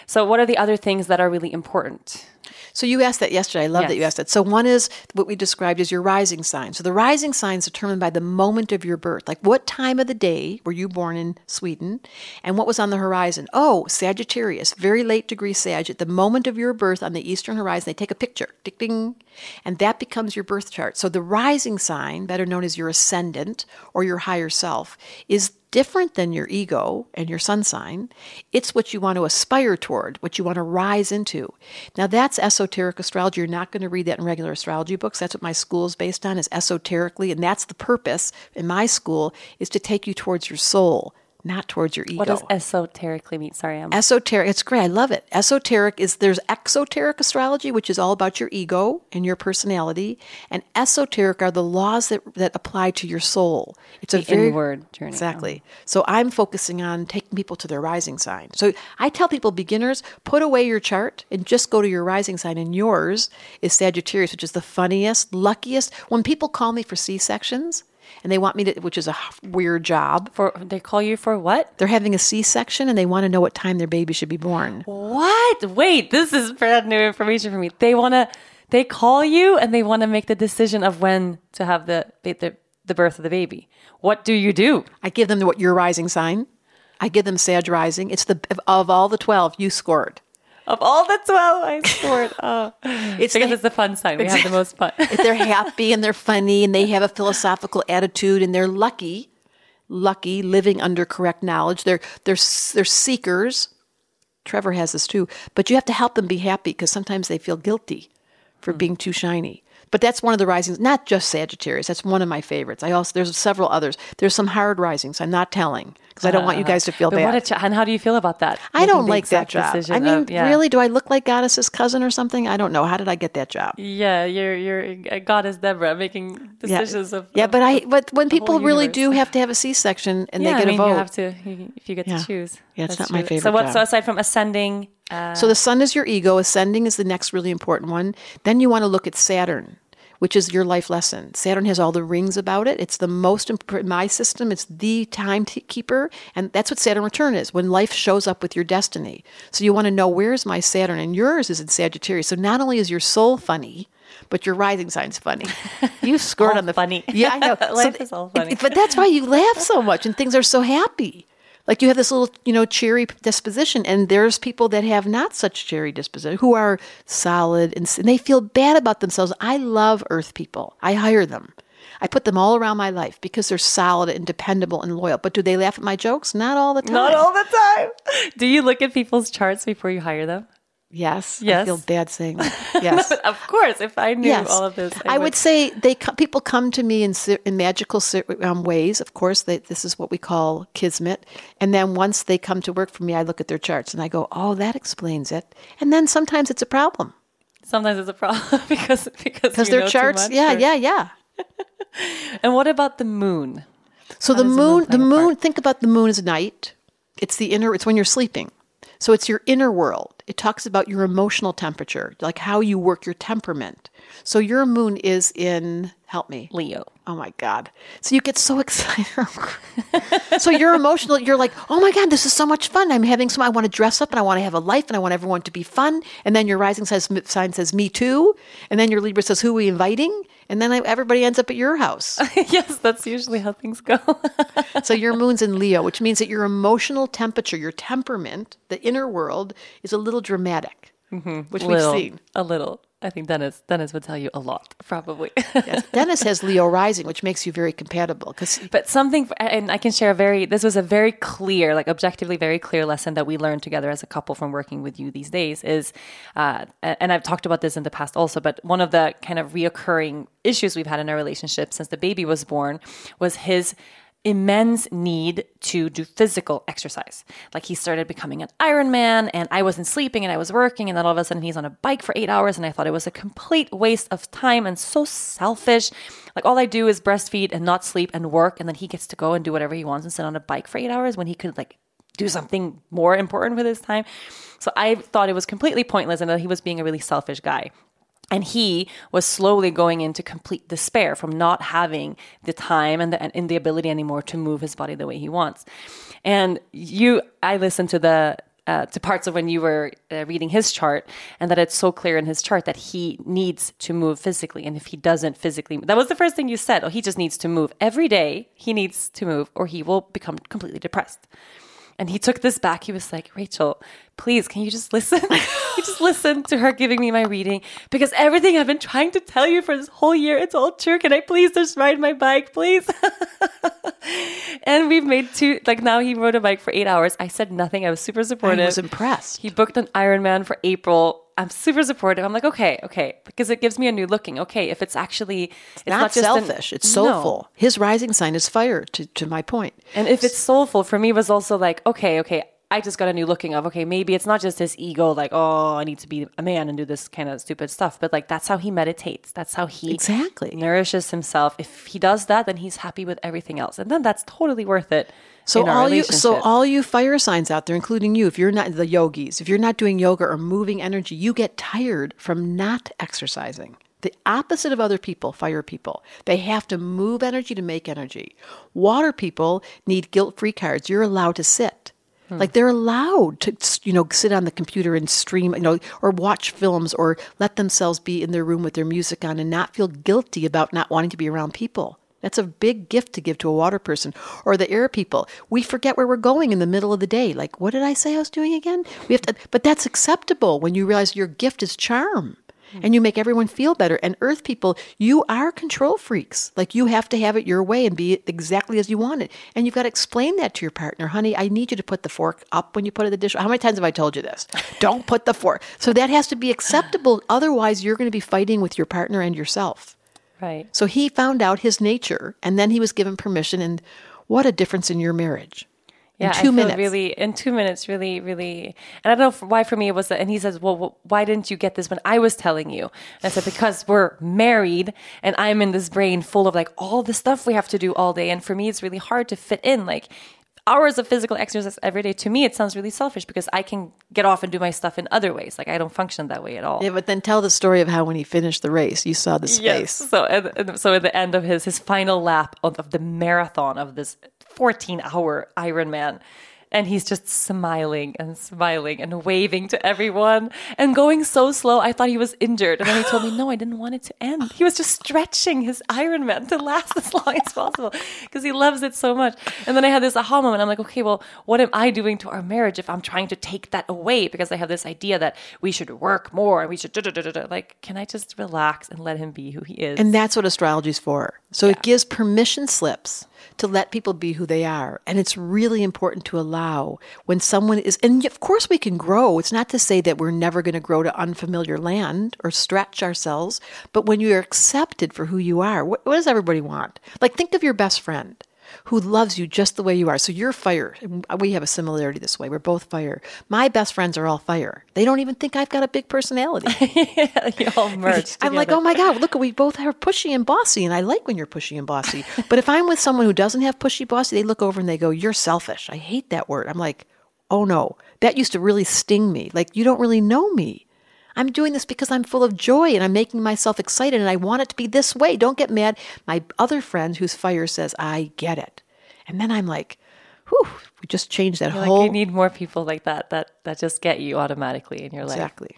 So, what are the other things that are really important? So you asked that yesterday. I love that you asked that. So one is what we described as your rising sign. So the rising sign is determined by the moment of your birth. Like what time of the day were you born in Sweden and what was on the horizon? Oh, Sagittarius, very late degree Sag. At the moment of your birth on the eastern horizon, they take a picture. Ding ding. And that becomes your birth chart. So the rising sign, better known as your ascendant or your higher self, is different than your ego and your sun sign. It's what you want to aspire toward, what you want to rise into. Now, that's esoteric astrology. You're not going to read that in regular astrology books. That's what my school is based on, is esoterically. And that's the purpose in my school, is to take you towards your soul, not towards your ego. What does esoterically mean? Sorry, I'm Esoteric, it's great. I love it. Esoteric is there's exoteric astrology, which is all about your ego and your personality, and esoteric are the laws that that apply to your soul. It's a The very inward journey. Exactly. So I'm focusing on taking people to their rising sign. So I tell people, beginners, put away your chart and just go to your rising sign. And yours is Sagittarius, which is the funniest, luckiest. When people call me for C sections, and they want me to, which is a weird job. for they call you for what? They're having a C section and they want to know what time their baby should be born. What? Wait, this is brand new information for me. They want to they call you and they want to make the decision of when to have the the the birth of the baby. What do you do? I give them what your rising sign. I give them Sag rising. It's the of all the twelve you scored. Of all the 12 I scored. Oh. It's because the- it's the fun sign. We have the most fun. if they're happy and they're funny and they have a philosophical attitude and they're lucky, lucky living under correct knowledge. They're they're they're seekers. Trevor has this too, but you have to help them be happy because sometimes they feel guilty for hmm. being too shiny. But that's one of the risings, not just Sagittarius. That's one of my favorites. I also there's several others. There's some hard risings. I'm not telling because I don't want you guys to feel bad. what ch- and how do you feel about that? I don't like that job. decision I mean, of- yeah. really, do I look like Goddess's cousin or something? I don't know. How did I get that job? Yeah, you're you're goddess Debra making Yeah, decisions of yeah, of but I but when people really do have to have a C-section and yeah, they get I mean, a vote. you have to you- if you get Yeah. to choose. Yeah, it's not my favorite So what? So aside from ascending, uh, So the sun is your ego. Ascending is the next really important one. Then you want to look at Saturn, which is your life lesson. Saturn has all the rings about it. It's the most important. My system. It's the timekeeper, and that's what Saturn return is. When life shows up with your destiny. So you want to know where's my Saturn, and yours is in Sagittarius. So not only is your soul funny. But your rising sign's funny. You scored on the funny. Yeah, I know. Life is all funny. But that's why you laugh so much, and things are so happy. Like you have this little, you know, cheery disposition, and there's people that have not such cheery disposition who are solid and, and they feel bad about themselves. I love Earth people. I hire them. I put them all around my life because they're solid and dependable and loyal. But do they laugh at my jokes? Not all the time. not all the time. Do you look at people's charts before you hire them? Yes. I Yes. feel bad saying that. Yes. of course, if I knew all of this, I, would say they people come to me in in magical um, ways. Of course, they, this is what we call kismet. And then once they come to work for me, I look at their charts and I go, "Oh, that explains it." And then sometimes it's a problem Sometimes it's a problem because because because their charts. Yeah, or- yeah, yeah. And what about the moon? So the the moon the moon. Think about the moon as night. It's the inner. It's when you're sleeping. So it's your inner world. It talks about your emotional temperature, like how you work your temperament. So your moon is in. Help me. Leo. Oh my God. So you get so excited. so you're emotional. You're like, oh my God, this is so much fun. I'm having some, I want to dress up and I want to have a life and I want everyone to be fun. And then your rising sign says, me too. And then your Libra says, who are we inviting? And then everybody ends up at your house. yes, that's usually how things go. so your moon's in Leo, which means that your emotional temperature, your temperament, the inner world is a little dramatic, which little, we've seen. a little. I think Dennis Dennis would tell you a lot, probably. Yes. Dennis has Leo rising, which makes you very compatible because but something, and I can share a very. This was a very clear, like objectively very clear lesson that we learned together as a couple from working with you these days. Is, uh, and I've talked about this in the past also, but one of the kind of reoccurring issues we've had in our relationship since the baby was born was his immense need to do physical exercise. Like he started becoming an Ironman and I wasn't sleeping and I was working and then all of a sudden he's on a bike for 8 hours and I thought it was a complete waste of time and so selfish. Like all I do is breastfeed and not sleep and work and then he gets to go and do whatever he wants and sit on a bike for 8 hours when he could like do something more important with his time. So I thought it was completely pointless and that he was being a really selfish guy. And he was slowly going into complete despair from not having the time and the, and the ability anymore to move his body the way he wants. And you, I listened to the uh, to parts of when you were uh, reading his chart, and that it's so clear in his chart that he needs to move physically. And if he doesn't physically, that was the first thing you said. Oh, he just needs to move every day. He needs to move, or he will become completely depressed. And he took this back. He was like, Rachel, please, can you just listen? you just listen to her giving me my reading because everything I've been trying to tell you for this whole year, it's all true. Can I please just ride my bike, please? and we've made two, like now he rode a bike for eight hours. I said nothing. I was super supportive. I was impressed. He booked an Ironman for April. I'm super supportive. I'm like, okay, okay, because it gives me a new looking. Okay, if it's actually it's not, just an- selfish. it's No. soulful. His rising sign is fire. To to my. And if it's soulful, for me was also like, okay, okay, I just got a new looking of, okay, maybe it's not just his ego, like, oh, I need to be a man and do this kind of stupid stuff, but like that's how he meditates. That's how he Exactly. nourishes himself. If he does that, then he's happy with everything else. And then that's totally worth it. So all you, so all you fire signs out there, including you, if you're not the yogis, if you're not doing yoga or moving energy, you get tired from not exercising. The opposite of other people, fire people, they have to move energy to make energy. Water people need guilt-free cards. You're allowed to sit. Hmm. Like they're allowed to, you know, sit on the computer and stream, you know, or watch films or let themselves be in their room with their music on and not feel guilty about not wanting to be around people. That's a big gift to give to a water person or the air people. We forget where we're going in the middle of the day. Like, what did I say I was doing again? We have to, but that's acceptable when you realize your gift is charm. And you make everyone feel better. And earth people, you are control freaks. Like you have to have it your way and be exactly as you want it. And you've got to explain that to your partner. Honey, I need you to put the fork up when you put it in the dish. How many times have I told you this? Don't put the fork. So that has to be acceptable. Otherwise, you're going to be fighting with your partner and yourself. Right. So he found out his nature and then he was given permission. And what a difference in your marriage. Yeah, in two minutes. really in two minutes, really, really. And I don't know why for me it was that. And he says, "Well, why didn't you get this when I was telling you?" And I said, "Because we're married, and I'm in this brain full of like all the stuff we have to do all day, and for me, it's really hard to fit in like." Hours of physical exercise every day. To me, it sounds really selfish because I can get off and do my stuff in other ways. Like I don't function that way at all. Yeah, but then tell the story of how when he finished the race, you saw the space. So, and, and so at the end of his his final lap of, of the marathon of this 14 hour Ironman, and he's just smiling and smiling and waving to everyone and going so slow. I thought he was injured, and then he told me, "No, I didn't want it to end. He was just stretching his Ironman to last as long as possible because he loves it so much." And then I had this aha moment. I'm like, "Okay, well, what am I doing to our marriage if I'm trying to take that away?" Because I have this idea that we should work more and we should da da da. Like, can I just relax and let him be who he is? And that's what astrology is for. So it gives permission slips to let people be who they are. And it's really important to allow when someone is, and of course we can grow. It's not to say that we're never going to grow to unfamiliar land or stretch ourselves, but when you're accepted for who you are, what, what does everybody want? Like think of your best friend who loves you just the way you are. So you're fire. We have a similarity this way. We're both fire. My best friends are all fire. They don't even think I've got a big personality. you all merged. I'm like, oh my God, look, we both are pushy and bossy, and I like when you're pushy and bossy. but if I'm with someone who doesn't have pushy bossy, they look over and they go, you're selfish. I hate that word. I'm like, oh no, that used to really sting me. Like, you don't really know me. I'm doing this because I'm full of joy and I'm making myself excited and I want it to be this way. Don't get mad. My other friend who's fire says, I get it. And then I'm like, whew, we just changed that You're whole. like you need more people like that that that just get you automatically in your life. exactly.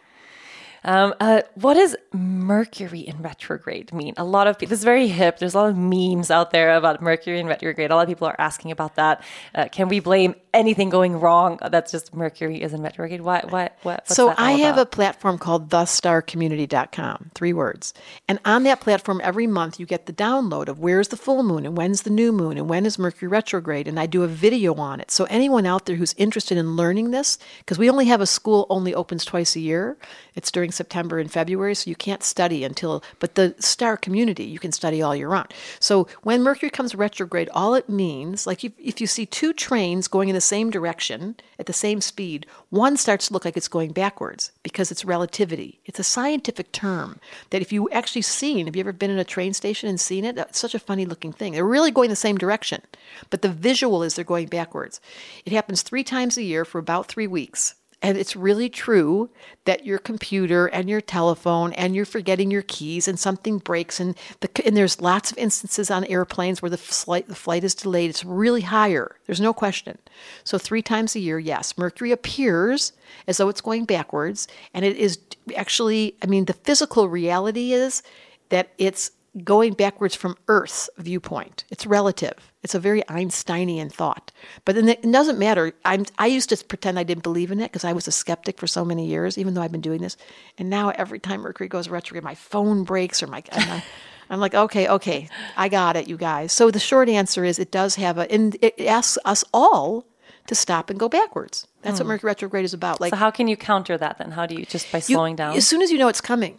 Um, uh, what does Mercury in retrograde mean? A lot of people, this is very hip. There's a lot of memes out there about Mercury in retrograde. A lot of people are asking about that. Uh, can we blame anything going wrong? That's just Mercury is in retrograde. Why? What? What? What's so I have a platform called thestarcommunity.com, three words. And on that platform, every month you get the download of where's the full moon and when's the new moon and when is Mercury retrograde. And I do a video on it. So anyone out there who's interested in learning this, because we only have a school only opens twice a year. It's during September and February, so you can't study until, but the star community, you can study all year round. So when Mercury comes retrograde, all it means, like if, if you see two trains going in the same direction at the same speed, one starts to look like it's going backwards because it's relativity. It's a scientific term that if you actually seen, have you ever been in a train station and seen it? It's such a funny looking thing. They're really going the same direction, but the visual is they're going backwards. It happens three times a year for about three weeks. And it's really true that your computer and your telephone and you're forgetting your keys and something breaks and the, and there's lots of instances on airplanes where the flight the flight is delayed. It's really higher. There's no question. So three times a year, yes, Mercury appears as though it's going backwards, and it is actually. I mean, the physical reality is that it's going backwards from Earth's viewpoint. It's relative. It's a very Einsteinian thought. But then it doesn't matter. I'm, I used to pretend I didn't believe in it because I was a skeptic for so many years, even though I've been doing this. And now every time Mercury goes retrograde, my phone breaks or my. I'm, I'm like, okay, okay, I got it, you guys. So the short answer is it does have a, and it asks us all to stop and go backwards. That's what hmm. Mercury retrograde is about. Like, So how can you counter that then? How do you just by you- slowing down? As soon as you know it's coming,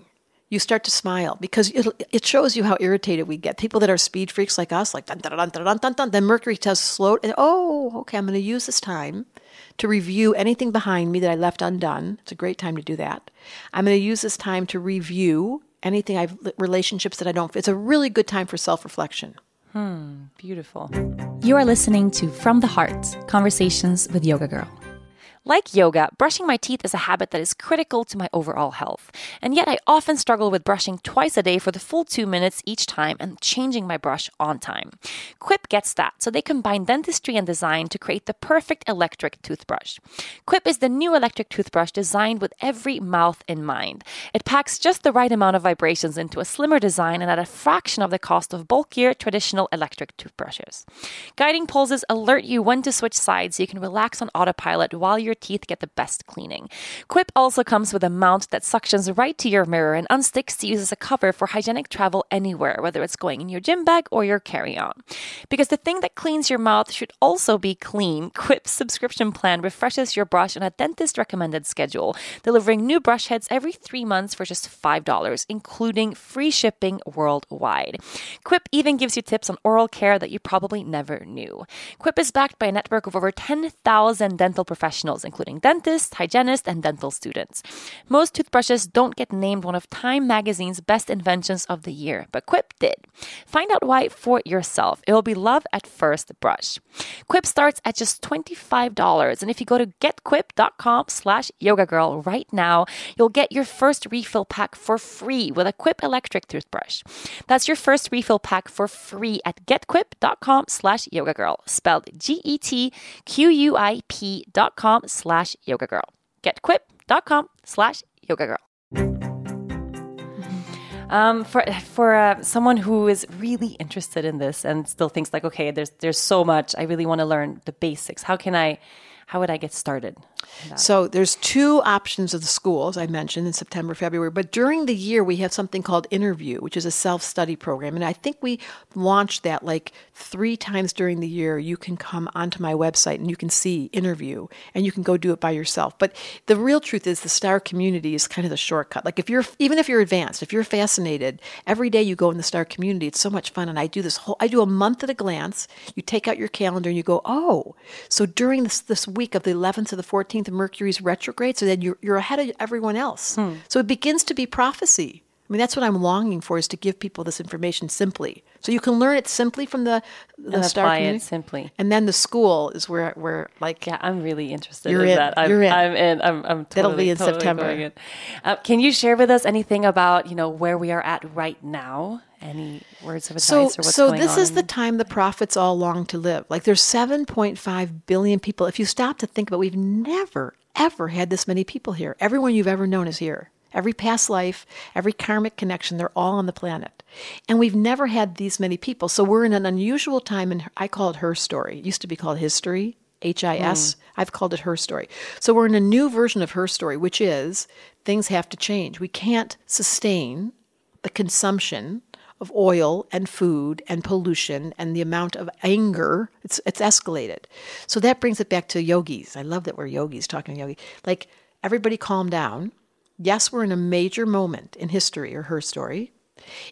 you start to smile because it, shows you how irritated we get. People that are speed freaks like us, like dun dun dun dun dun dun dun. Then Mercury tells slow. And, oh, okay, I'm going to use this time to review anything behind me that I left undone. It's a great time to do that. I'm going to use this time to review anything I've relationships that I don't. It's a really good time for self reflection. Hmm, beautiful. You are listening to From the Heart Conversations with Yoga Girl. Like yoga, brushing my teeth is a habit that is critical to my overall health. And yet, I often struggle with brushing twice a day for the full two minutes each time and changing my brush on time. Quip gets that, so they combine dentistry and design to create the perfect electric toothbrush. Quip is the new electric toothbrush designed with every mouth in mind. It packs just the right amount of vibrations into a slimmer design and at a fraction of the cost of bulkier traditional electric toothbrushes. Guiding pulses alert you when to switch sides so you can relax on autopilot while your teeth get the best cleaning. Quip also comes with a mount that suctions right to your mirror and unsticks to use as a cover for hygienic travel anywhere, whether it's going in your gym bag or your carry on. Because the thing that cleans your mouth should also be clean, Quip's subscription plan refreshes your brush on a dentist recommended schedule, delivering new brush heads every three months for just $5, including free shipping worldwide. Quip even gives you tips on oral care that you probably never knew. Quip is backed by a network of over 10,000 dental professionals, including dentists, hygienists, and dental students. Most toothbrushes don't get named one of Time magazine's best inventions of the year, but Quip did. Find out why for yourself. It will be love at first brush. Quip starts at just $25, and if you go to getquip.com slash yoga girl right now, you'll get your first refill pack for free with a Quip electric toothbrush. That's your first refill pack for free at getquip.com slash yoga girl, spelled G-E-T-Q-U-I-P dot com slash yoga girl. Getquip.com slash yoga girl. Um, for for uh, someone who is really interested in this and still thinks like, okay, there's there's so much. I really want to learn the basics. How can I? How would I get started? So there's two options of the schools I mentioned in September, February. But during the year, we have something called Interview, which is a self-study program, and I think we launched that like three times during the year. You can come onto my website and you can see Interview, and you can go do it by yourself. But the real truth is, the Star community is kind of the shortcut. Like if you're even if you're advanced, if you're fascinated, every day you go in the Star community, it's so much fun. And I do this whole, I do a month at a glance. You take out your calendar and you go, oh, so during this this week of the 11th to the 14th of Mercury's retrograde, so that you're, you're ahead of everyone else. Hmm. So it begins to be prophecy. I mean, that's what I'm longing for is to give people this information simply. So you can learn it simply from the, the And star apply it simply. And then the school is where, where like, Yeah, I'm really interested You're in, in. that. I'm, You're in. I'm in. I'm, I'm totally, That'll be in totally September. in. Uh, can you share with us anything about you know where we are at right now? Any words of advice so, or what's so going this is the time the prophets all long to live. Like there's 7.5 billion people. If you stop to think about, it, we've never ever had this many people here. Everyone you've ever known is here. Every past life, every karmic connection, they're all on the planet. And we've never had these many people. So we're in an unusual time, and I call it her story. It used to be called history, H I S. Hmm. I've called it her story. So we're in a new version of her story, which is things have to change. We can't sustain the consumption of oil and food and pollution and the amount of anger it's it's escalated so that brings it back to yogis i love that we're yogis talking to yogi like everybody calm down yes we're in a major moment in history or her story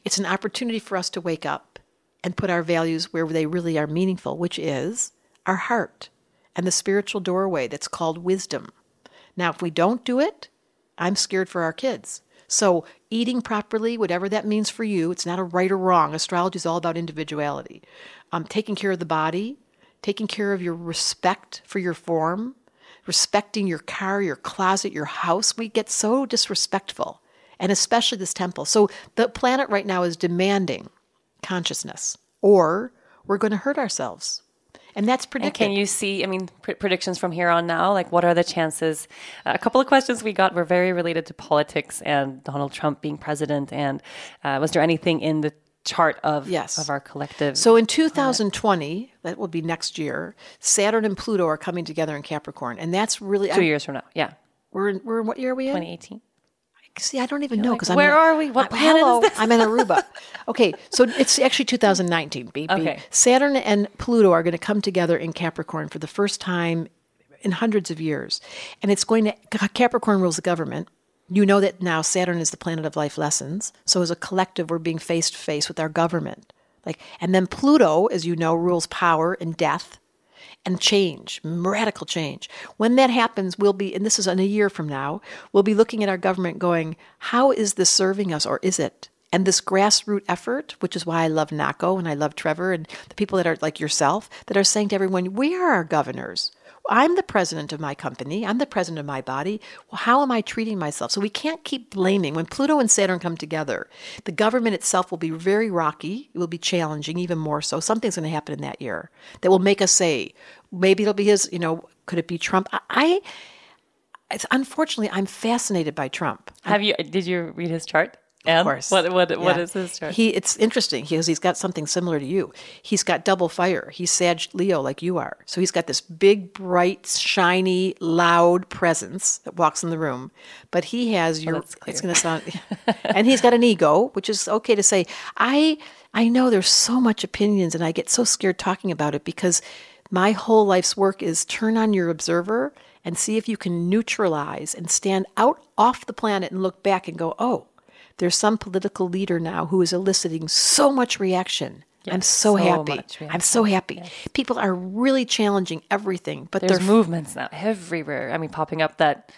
it's an opportunity for us to wake up and put our values where they really are meaningful which is our heart and the spiritual doorway that's called wisdom now if we don't do it I'm scared for our kids. So, eating properly, whatever that means for you, it's not a right or wrong. Astrology is all about individuality. Um, taking care of the body, taking care of your respect for your form, respecting your car, your closet, your house. We get so disrespectful, and especially this temple. So, the planet right now is demanding consciousness, or we're going to hurt ourselves. And that's And can you see? I mean, pr- predictions from here on now. Like, what are the chances? Uh, a couple of questions we got were very related to politics and Donald Trump being president. And uh, was there anything in the chart of Yes. of our collective? So in 2020, that will be next year, Saturn and Pluto are coming together in Capricorn, and that's really two I- years from now, yeah, We're in, we're in what year are we in? 2018. See, I don't even know like, because I'm where in- are we? What I'm, planet is hello, this? I'm in Aruba. okay, so it's actually 2019. BB. Okay. Saturn and Pluto are going to come together in Capricorn for the first time in hundreds of years, and it's going to Capricorn rules the government. You know that now Saturn is the planet of life lessons. So as a collective, we're being face to face with our government. Like, and then Pluto, as you know, rules power and death and change, radical change. When that happens, we'll be, and this is in a year from now, we'll be looking at our government going, how is this serving us or is it? And this grassroots effort, which is why I love Nahko and I love Trevor and the people that are like yourself that are saying to everyone, we are our governors. I'm the president of my company. I'm the president of my body. Well, how am I treating myself? So we can't keep blaming. When Pluto and Saturn come together, the government itself will be very rocky. It will be challenging, even more so. Something's going to happen in that year that will make us say, maybe it'll be his, you know, could it be Trump? I, I unfortunately, I'm fascinated by Trump. Have you? Did you read his chart? And course. what what what Yeah. is his chart? He it's interesting because he's got something similar to you. He's got double fire. He's Sag Leo like you are. So he's got this big, bright, shiny, loud presence that walks in the room. But he has your that's it's gonna sound and he's got an ego, which is okay to say. I I know there's so much opinions and I get so scared talking about it because my whole life's work is turn on your observer and see if you can neutralize and stand out off the planet and look back and go, oh, there's some political leader now who is eliciting so much reaction. I'm so, so happy. I'm so happy. People are really challenging everything, but There's movements now everywhere. I mean, popping up that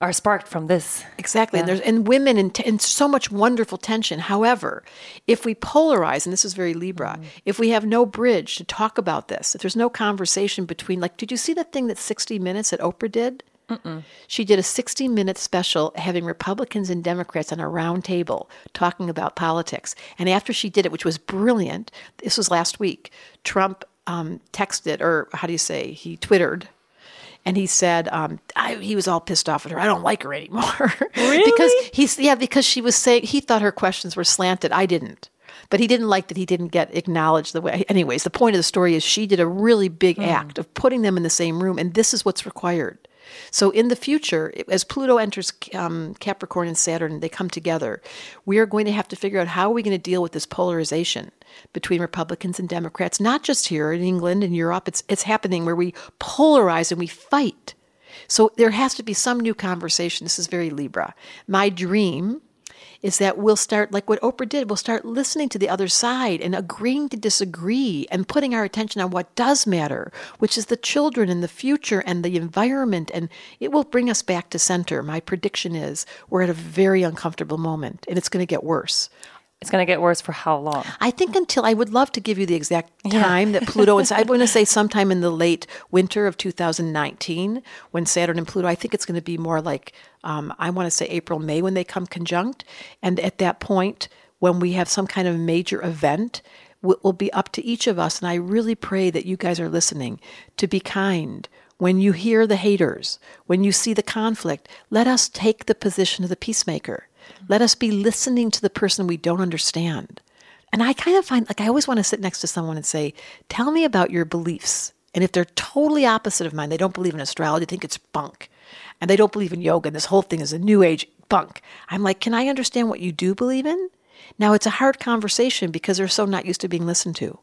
are sparked from this. Exactly. And there's and women and, and so much wonderful tension. However, if we polarize, and this is very Libra, mm-hmm. if we have no bridge to talk about this, if there's no conversation between, like, did you see the thing that 60 Minutes that Oprah did? She did a 60 minute special having Republicans and Democrats on a round table talking about politics. And after she did it, which was brilliant, this was last week, Trump um, texted, or how do you say, he Twittered and he said um, I, he was all pissed off at her. I don't like her anymore. Really? because he's yeah, because she was saying he thought her questions were slanted. I didn't. But he didn't like that he didn't get acknowledged the way. Anyways, the point of the story is she did a really big act of putting them in the same room, and this is what's required. So in the future, as Pluto enters um, Capricorn and Saturn, they come together. We are going to have to figure out how are we going to deal with this polarization between Republicans and Democrats, not just here in England and Europe. It's it's happening where we polarize and we fight. So there has to be some new conversation. This is very Libra. My dream is that we'll start, like what Oprah did, we'll start listening to the other side and agreeing to disagree and putting our attention on what does matter, which is the children and the future and the environment. And it will bring us back to center. My prediction is we're at a very uncomfortable moment and it's going to get worse. It's going to get worse for how long? I think until I would love to give you the exact time that Pluto is. I want to say sometime in the late winter of 2019 when Saturn and Pluto. I think it's going to be more like um, I want to say April May when they come conjunct, and at that point when we have some kind of major event. It will be up to each of us, and I really pray that you guys are listening to be kind. When you hear the haters, when you see the conflict, let us take the position of the peacemaker. Let us be listening to the person we don't understand. And I kind of find, like, I always want to sit next to someone and say, Tell me about your beliefs. And if they're totally opposite of mine, they don't believe in astrology, they think it's bunk. And they don't believe in yoga, and this whole thing is a new age bunk. I'm like, Can I understand what you do believe in? Now, it's a hard conversation because they're so not used to being listened to.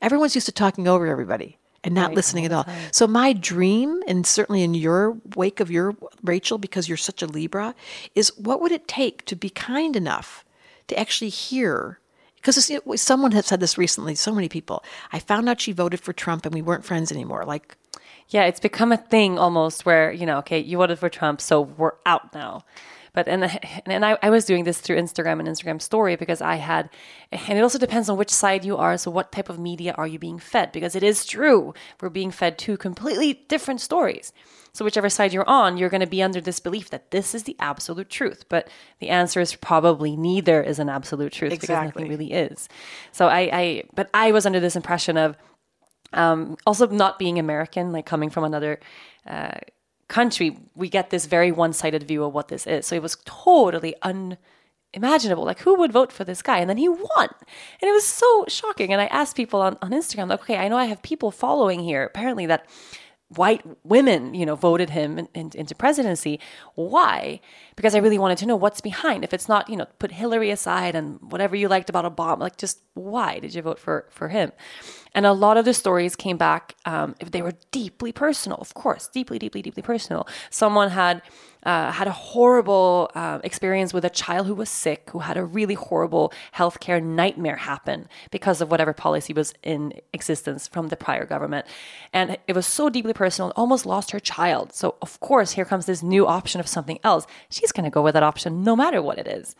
Everyone's used to talking over everybody and not listening at all. So my dream, and certainly in your wake of your Rachel, because you're such a Libra, is what would it take to be kind enough to actually hear? Because someone has said this recently. So many people. I found out she voted for Trump, and we weren't friends anymore. Like, Yeah, it's become a thing almost where, you know, okay, you voted for Trump, so we're out now. But and and I, I was doing this through Instagram and Instagram story because I had and it also depends on which side you are. So what type of media are you being fed? Because it is true, we're being fed two completely different stories. So whichever side you're on, you're going to be under this belief that this is the absolute truth. But the answer is probably neither is an absolute truth exactly. because nothing really is. So I, I but I was under this impression of um, also not being American, like coming from another uh, country, we get this very one-sided view of what this is. So it was totally unimaginable. Like, who would vote for this guy? And then he won, and it was so shocking. And I asked people on on Instagram, like, okay, I know I have people following here, apparently that white women, you know, voted him in, in- into presidency. Why? Because I really wanted to know what's behind. If it's not, you know, put Hillary aside and whatever you liked about Obama, like just why did you vote for for him? And a lot of the stories came back. Um, they were deeply personal, of course, deeply, deeply, deeply personal. Someone had uh, had a horrible uh, experience with a child who was sick, who had a really horrible healthcare nightmare happen because of whatever policy was in existence from the prior government. And it was so deeply personal, almost lost her child. So, of course, here comes this new option of something else. She's going to go with that option no matter what it is.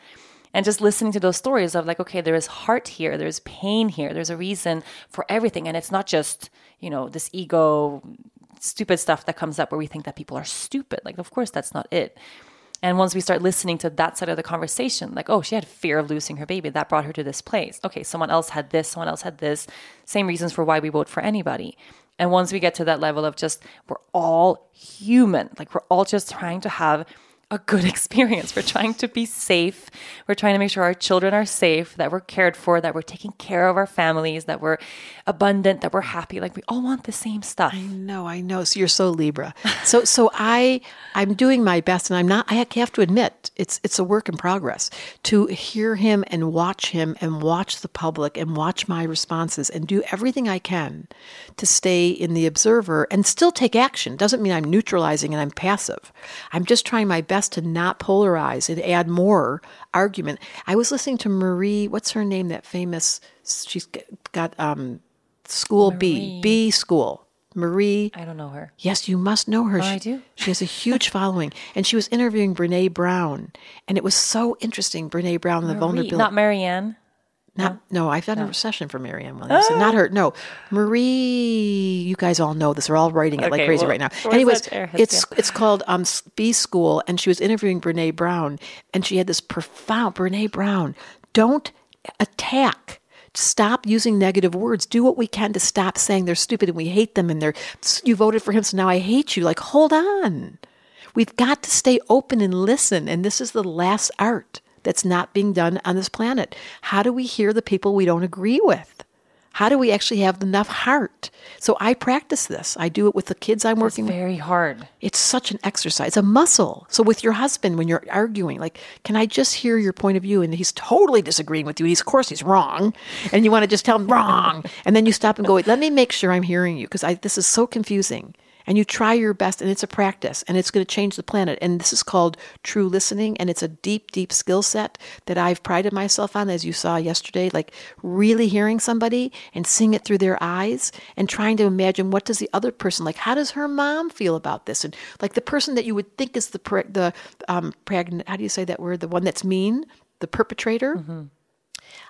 And just listening to those stories of like, okay, there is heart here, there's pain here, there's a reason for everything. And it's not just, you know, this ego stupid stuff that comes up where we think that people are stupid. Like, of course, that's not it. And once we start listening to that side of the conversation, like, oh, she had fear of losing her baby, that brought her to this place. Okay, someone else had this, someone else had this. Same reasons for why we vote for anybody. And once we get to that level of just, we're all human, like, we're all just trying to have a good experience. We're trying to be safe. We're trying to make sure our children are safe, that we're cared for, that we're taking care of our families, that we're abundant, that we're happy. Like we all want the same stuff. I know, I know. So you're so Libra. So so I I'm doing my best and I'm not I have to admit it's it's a work in progress to hear him and watch him and watch the public and watch my responses and do everything I can to stay in the observer and still take action. Doesn't mean I'm neutralizing and I'm passive. I'm just trying my best to not polarize and add more argument. I was listening to Marie, what's her name? That famous she's got um School B, B School. Marie. I don't know her. Yes, you must know her. Oh, she, I do. She has a huge following, and she was interviewing Brene Brown, and it was so interesting. Brene Brown, the Marie, vulnerability. not Marianne. Not, no, I've had a session for Marianne Williamson. Not her. No, Marie. You guys all know this. They're all writing it like crazy well, right now. Anyways, it's it's called um, B School, and she was interviewing Brene Brown, and she had this profound Brene Brown. Don't attack. Stop using negative words. Do what we can to stop saying they're stupid and we hate them and they're you voted for him, so now I hate you. Like, hold on. We've got to stay open and listen. And this is the last art that's not being done on this planet. How do we hear the people we don't agree with? How do we actually have enough heart? So I practice this. I do it with the kids I'm working with. very hard. It's such an exercise, it's a muscle. So with your husband, when you're arguing, like, can I just hear your point of view? And he's totally disagreeing with you. He's, of course, he's wrong. And you want to just tell him wrong. And then you stop and go, wait, let me make sure I'm hearing you because this is so confusing. And you try your best, and it's a practice, and it's going to change the planet. And this is called true listening, and it's a deep, deep skill set that I've prided myself on, as you saw yesterday, like really hearing somebody and seeing it through their eyes and trying to imagine what does the other person like. How does her mom feel about this? And like the person that you would think is the the um, pregnant. How do you say that word? The one that's mean, the perpetrator.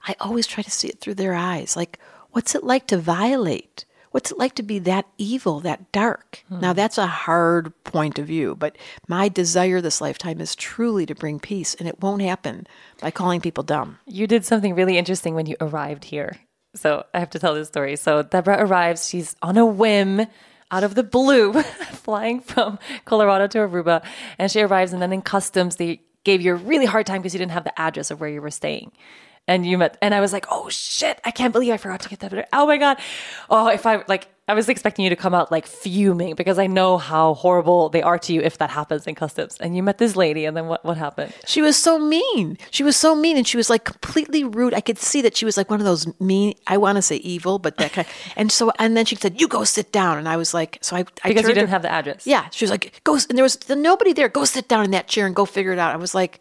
I always try to see it through their eyes. Like, what's it like to violate? What's it like to be that evil, that dark? Now, hmm. that's a hard point of view, but my desire this lifetime is truly to bring peace, and it won't happen by calling people dumb. You did something really interesting when you arrived here. So I have to tell this story. So Debra arrives. She's on a whim, out of the blue, flying from Colorado to Aruba, and she arrives. And then in customs, they gave you a really hard time because you didn't have the address of where you were staying. And you met, and I was like, "Oh shit! I can't believe I forgot to get that." Oh my god! Oh, if I like, I was expecting you to come out like fuming because I know how horrible they are to you if that happens in customs. And you met this lady, and then what? What happened? She was so mean. She was so mean, and she was like completely rude. I could see that she was like one of those mean. I want to say evil, but that kind. and so, and then she said, "You go sit down." And I was like, "So I, I Because you didn't to- have the address. Yeah, she was like, "Go," and there was nobody there. Go sit down in that chair and go figure it out. I was like.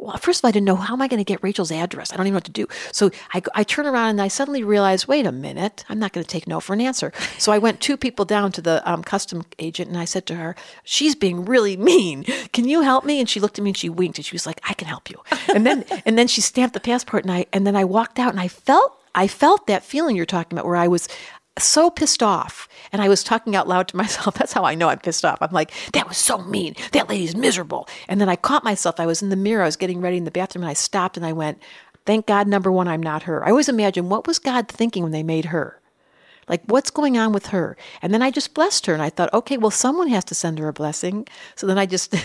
Well, first of all, I didn't know how am I going to get Rachel's address. I don't even know what to do. So I, I turn around and I suddenly realize, wait a minute, I'm not going to take no for an answer. So I went two people down to the um, custom agent and I said to her, she's being really mean. Can you help me? And she looked at me and she winked and she was like, I can help you. And then and then she stamped the passport and I and then I walked out and I felt I felt that feeling you're talking about where I was so pissed off. And I was talking out loud to myself. That's how I know I'm pissed off. I'm like, that was so mean. That lady's miserable. And then I caught myself. I was in the mirror. I was getting ready in the bathroom and I stopped and I went, thank God, number one, I'm not her. I always imagine what was God thinking when they made her? Like, what's going on with her? And then I just blessed her and I thought, okay, well, someone has to send her a blessing. So then I just.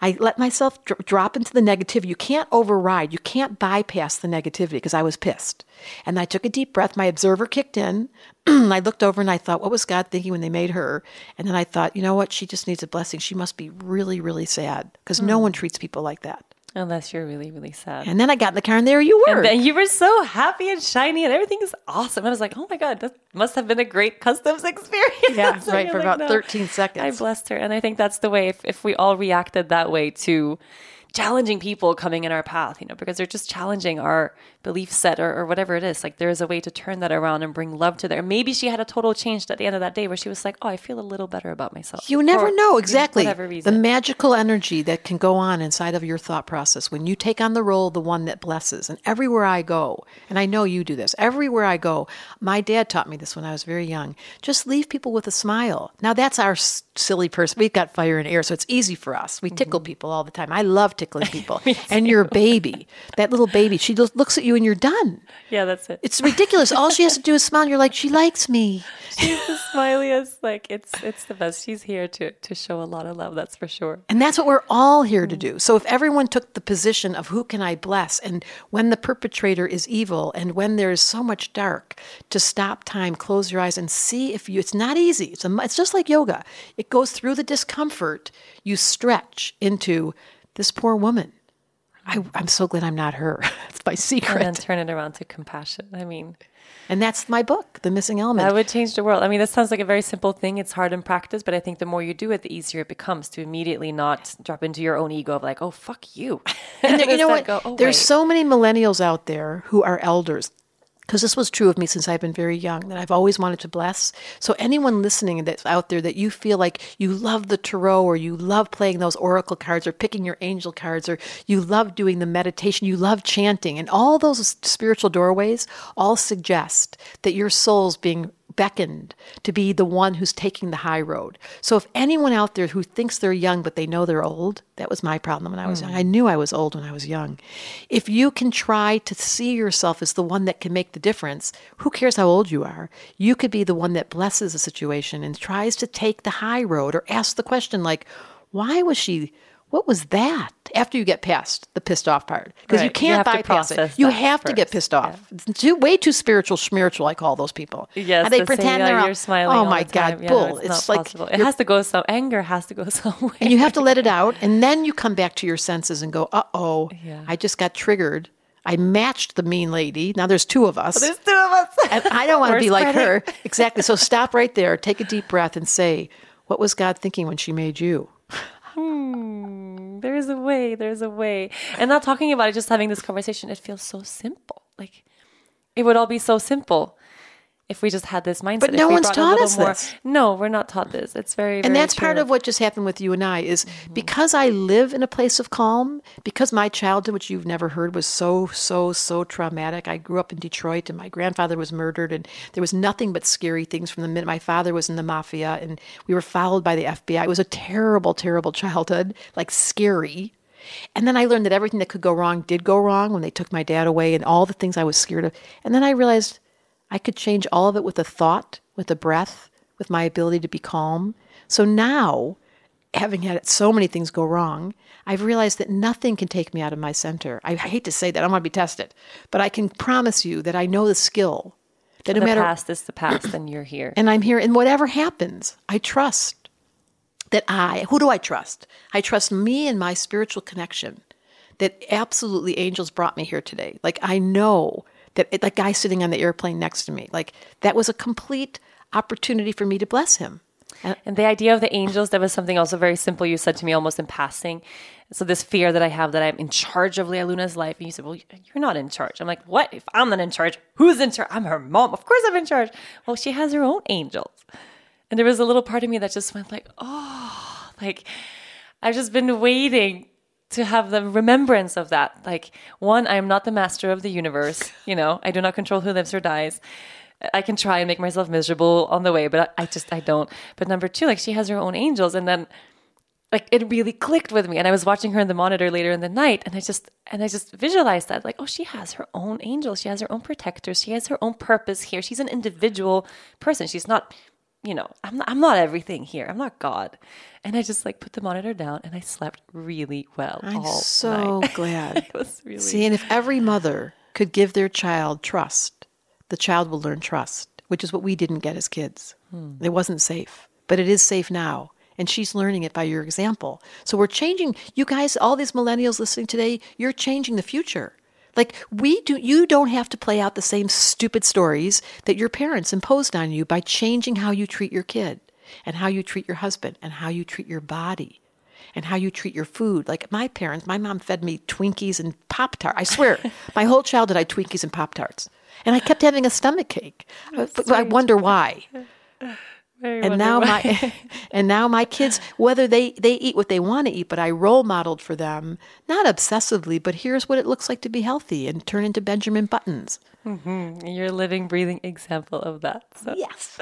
I let myself dr- drop into the negativity. You can't override, you can't bypass the negativity because I was pissed. And I took a deep breath. My observer kicked in. I looked over and I thought, what was God thinking when they made her? And then I thought, you know what? She just needs a blessing. She must be really, really sad because no hmm. one treats people like that. Unless you're really, really sad. And then I got in the car and there you were. And then you were so happy and shiny and everything is awesome. I was like, oh my God, that must have been a great customs experience. Yeah, right, for like, about "No." 13 seconds. I blessed her. And I think that's the way, if, if we all reacted that way to challenging people coming in our path, you know, because they're just challenging our belief set or, or whatever it is. Like there is a way to turn that around and bring love to there. Maybe she had a total change at the end of that day where she was like, oh, I feel a little better about myself. You never For, know exactly the magical energy that can go on inside of your thought process when you take on the role of the one that blesses. And everywhere I go, and I know you do this, everywhere I go, my dad taught me this when I was very young. Just leave people with a smile. Now that's our s- silly person. We've got fire and air, so it's easy for us. We tickle mm-hmm. people all the time. I love tickling people. and your baby, that little baby, she lo- looks at you you and you're done. Yeah, that's it. It's ridiculous. All she has to do is smile and you're like, she likes me. She's the smiliest. Like it's it's the best. She's here to to show a lot of love. That's for sure. And that's what we're all here to mm. do. So if everyone took the position of who can I bless and when the perpetrator is evil and when there's so much dark, to stop time, close your eyes and see if you, it's not easy. It's, a, it's just like yoga. It goes through the discomfort. You stretch into this poor woman. I, I'm so glad I'm not her. It's my secret. And then turn it around to compassion. I mean, And that's my book, The Missing Element. that would change the world. I mean, that sounds like a very simple thing. It's hard in practice, but I think the more you do it, the easier it becomes to immediately not drop into your own ego of like, oh, fuck you. And there, you know what? go, "Oh, There's wait." so many millennials out there who are elders. Because this was true of me since I've been very young, that I've always wanted to bless. So, anyone listening that's out there that you feel like you love the tarot or you love playing those oracle cards or picking your angel cards or you love doing the meditation, you love chanting, and all those spiritual doorways all suggest that your soul's being beckoned to be the one who's taking the high road. So if anyone out there who thinks they're young but they know they're old, that was my problem when I was young. I knew I was old when I was young. If you can try to see yourself as the one that can make the difference, who cares how old you are? You could be the one that blesses a situation and tries to take the high road or ask the question like, why was she what was that? After you get past the pissed off part, because you Right. You can't to bypass it. You have to get pissed off. It's too, way too spiritual, schmiritual. I call those people. Yes, And they the pretend "Oh, they're all- smiling. Oh my the time." god, Yeah, no, bull! it's, it's like possible. It has to go some anger has to go somewhere. and you have to let it out, and then you come back to your senses and go, "Uh oh, Yeah. I just got triggered. I matched the mean lady. Now there's two of us. There's two of us. and I don't want to be like her. Exactly. So stop right there. Take a deep breath and say, "What was God thinking when she made you?" Hmm, There's a way. There's a way. And not talking about it, just having this conversation, it feels so simple. Like it would all be so simple if we just had this mindset. But no one's taught us more- this. No, we're not taught this. It's very, and very that's part of what just happened with you and I is mm-hmm. because I live in a place of calm, because my childhood, which you've never heard, was so, so, so traumatic. I grew up in Detroit and my grandfather was murdered and there was nothing but scary things from the minute my father was in the mafia and we were followed by the FBI. It was a terrible, terrible childhood, like scary. And then I learned that everything that could go wrong did go wrong when they took my dad away and all the things I was scared of. And then I realized I could change all of it with a thought, with a breath, with my ability to be calm. So now, having had so many things go wrong, I've realized that nothing can take me out of my center. I hate to say that, I don't want to be tested, but I can promise you that I know the skill that no the matter past is the past, and you're here. and I'm here, and whatever happens, I trust that I, who do I trust? I trust me and my spiritual connection. That absolutely angels brought me here today. Like I know that that guy sitting on the airplane next to me, like that was a complete opportunity for me to bless him. And And the idea of the angels, that was something also very simple you said to me almost in passing. So this fear that I have that I'm in charge of Lea Luna's life. And you said, well, you're not in charge. I'm like, what? If I'm not in charge, who's in charge? I'm her mom. Of course I'm in charge. Well, she has her own angels. And there was a little part of me that just went like, oh, like I've just been waiting to have the remembrance of that. Like, one, I am not the master of the universe. You know, I do not control who lives or dies. I can try and make myself miserable on the way, but I, I just, I don't. But number two, like, she has her own angels. And then, like, it really clicked with me. And I was watching her in the monitor later in the night, and I just, and I just visualized that, like, oh, she has her own angels. She has her own protectors. She has her own purpose here. She's an individual person. She's not you know, I'm not, I'm not everything here. I'm not God. And I just like put the monitor down and I slept really well. I'm so night. glad. it was really See, and if every mother could give their child trust, the child will learn trust, which is what we didn't get as kids. Hmm. It wasn't safe, but it is safe now. And she's learning it by your example. So we're changing, you guys, all these millennials listening today, you're changing the future. Like we do, you don't have to play out the same stupid stories that your parents imposed on you by changing how you treat your kid and how you treat your husband and how you treat your body and how you treat your food. Like my parents, my mom fed me Twinkies and Pop Tarts. I swear, my whole childhood I had Twinkies and Pop Tarts, and I kept having a stomach ache. I, I wonder why. Very And now my and now my kids, whether they they eat what they want to eat, but I role modeled for them, not obsessively, but here's what it looks like to be healthy and turn into Benjamin Buttons. mm-hmm. you're a living, breathing example of that. So Yes.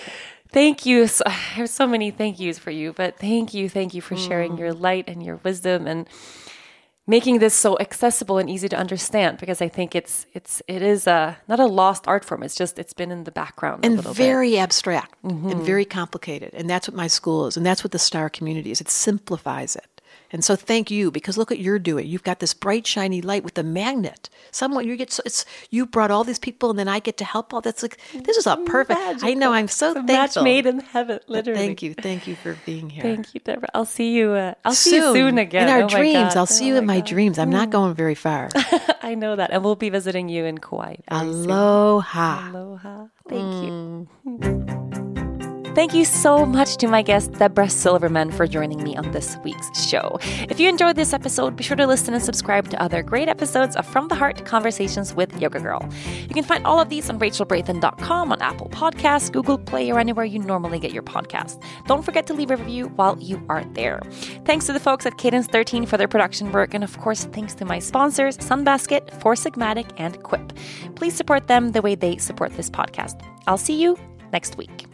thank you. So, there's so many thank yous for you, but thank you, thank you for sharing your light and your wisdom and making this so accessible and easy to understand because I think it's it's it is a not a lost art form. It's just it's been in the background and very bit. abstract mm-hmm. and very complicated. And that's what my school is, and that's what the Star community is. It simplifies it. And so thank you because look what you're doing. You've got this bright shiny light with a magnet. Someone you get so it's you brought all these people and then I get to help all that's like this is a perfect Magical. I know I'm so it's thankful. Match made in heaven, literally. Thank you. Thank you for being here. Thank you, Debra. I'll see you uh, I'll soon. see you soon again. In our oh dreams. I'll see oh you in my God. dreams. I'm not mm. going very far. I know that. And we'll be visiting you in Kauai. Aloha. Soon. Aloha. Thank mm. you. Thank you so much to my guest, Debra Silverman, for joining me on this week's show. If you enjoyed this episode, be sure to listen and subscribe to other great episodes of From the Heart Conversations with Yoga Girl. You can find all of these on rachelbrathen.com, on Apple Podcasts, Google Play, or anywhere you normally get your podcast. Don't forget to leave a review while you are there. Thanks to the folks at Cadence 13 for their production work, and of course, thanks to my sponsors, Sunbasket, Four Sigmatic, and Quip. Please support them the way they support this podcast. I'll see you next week.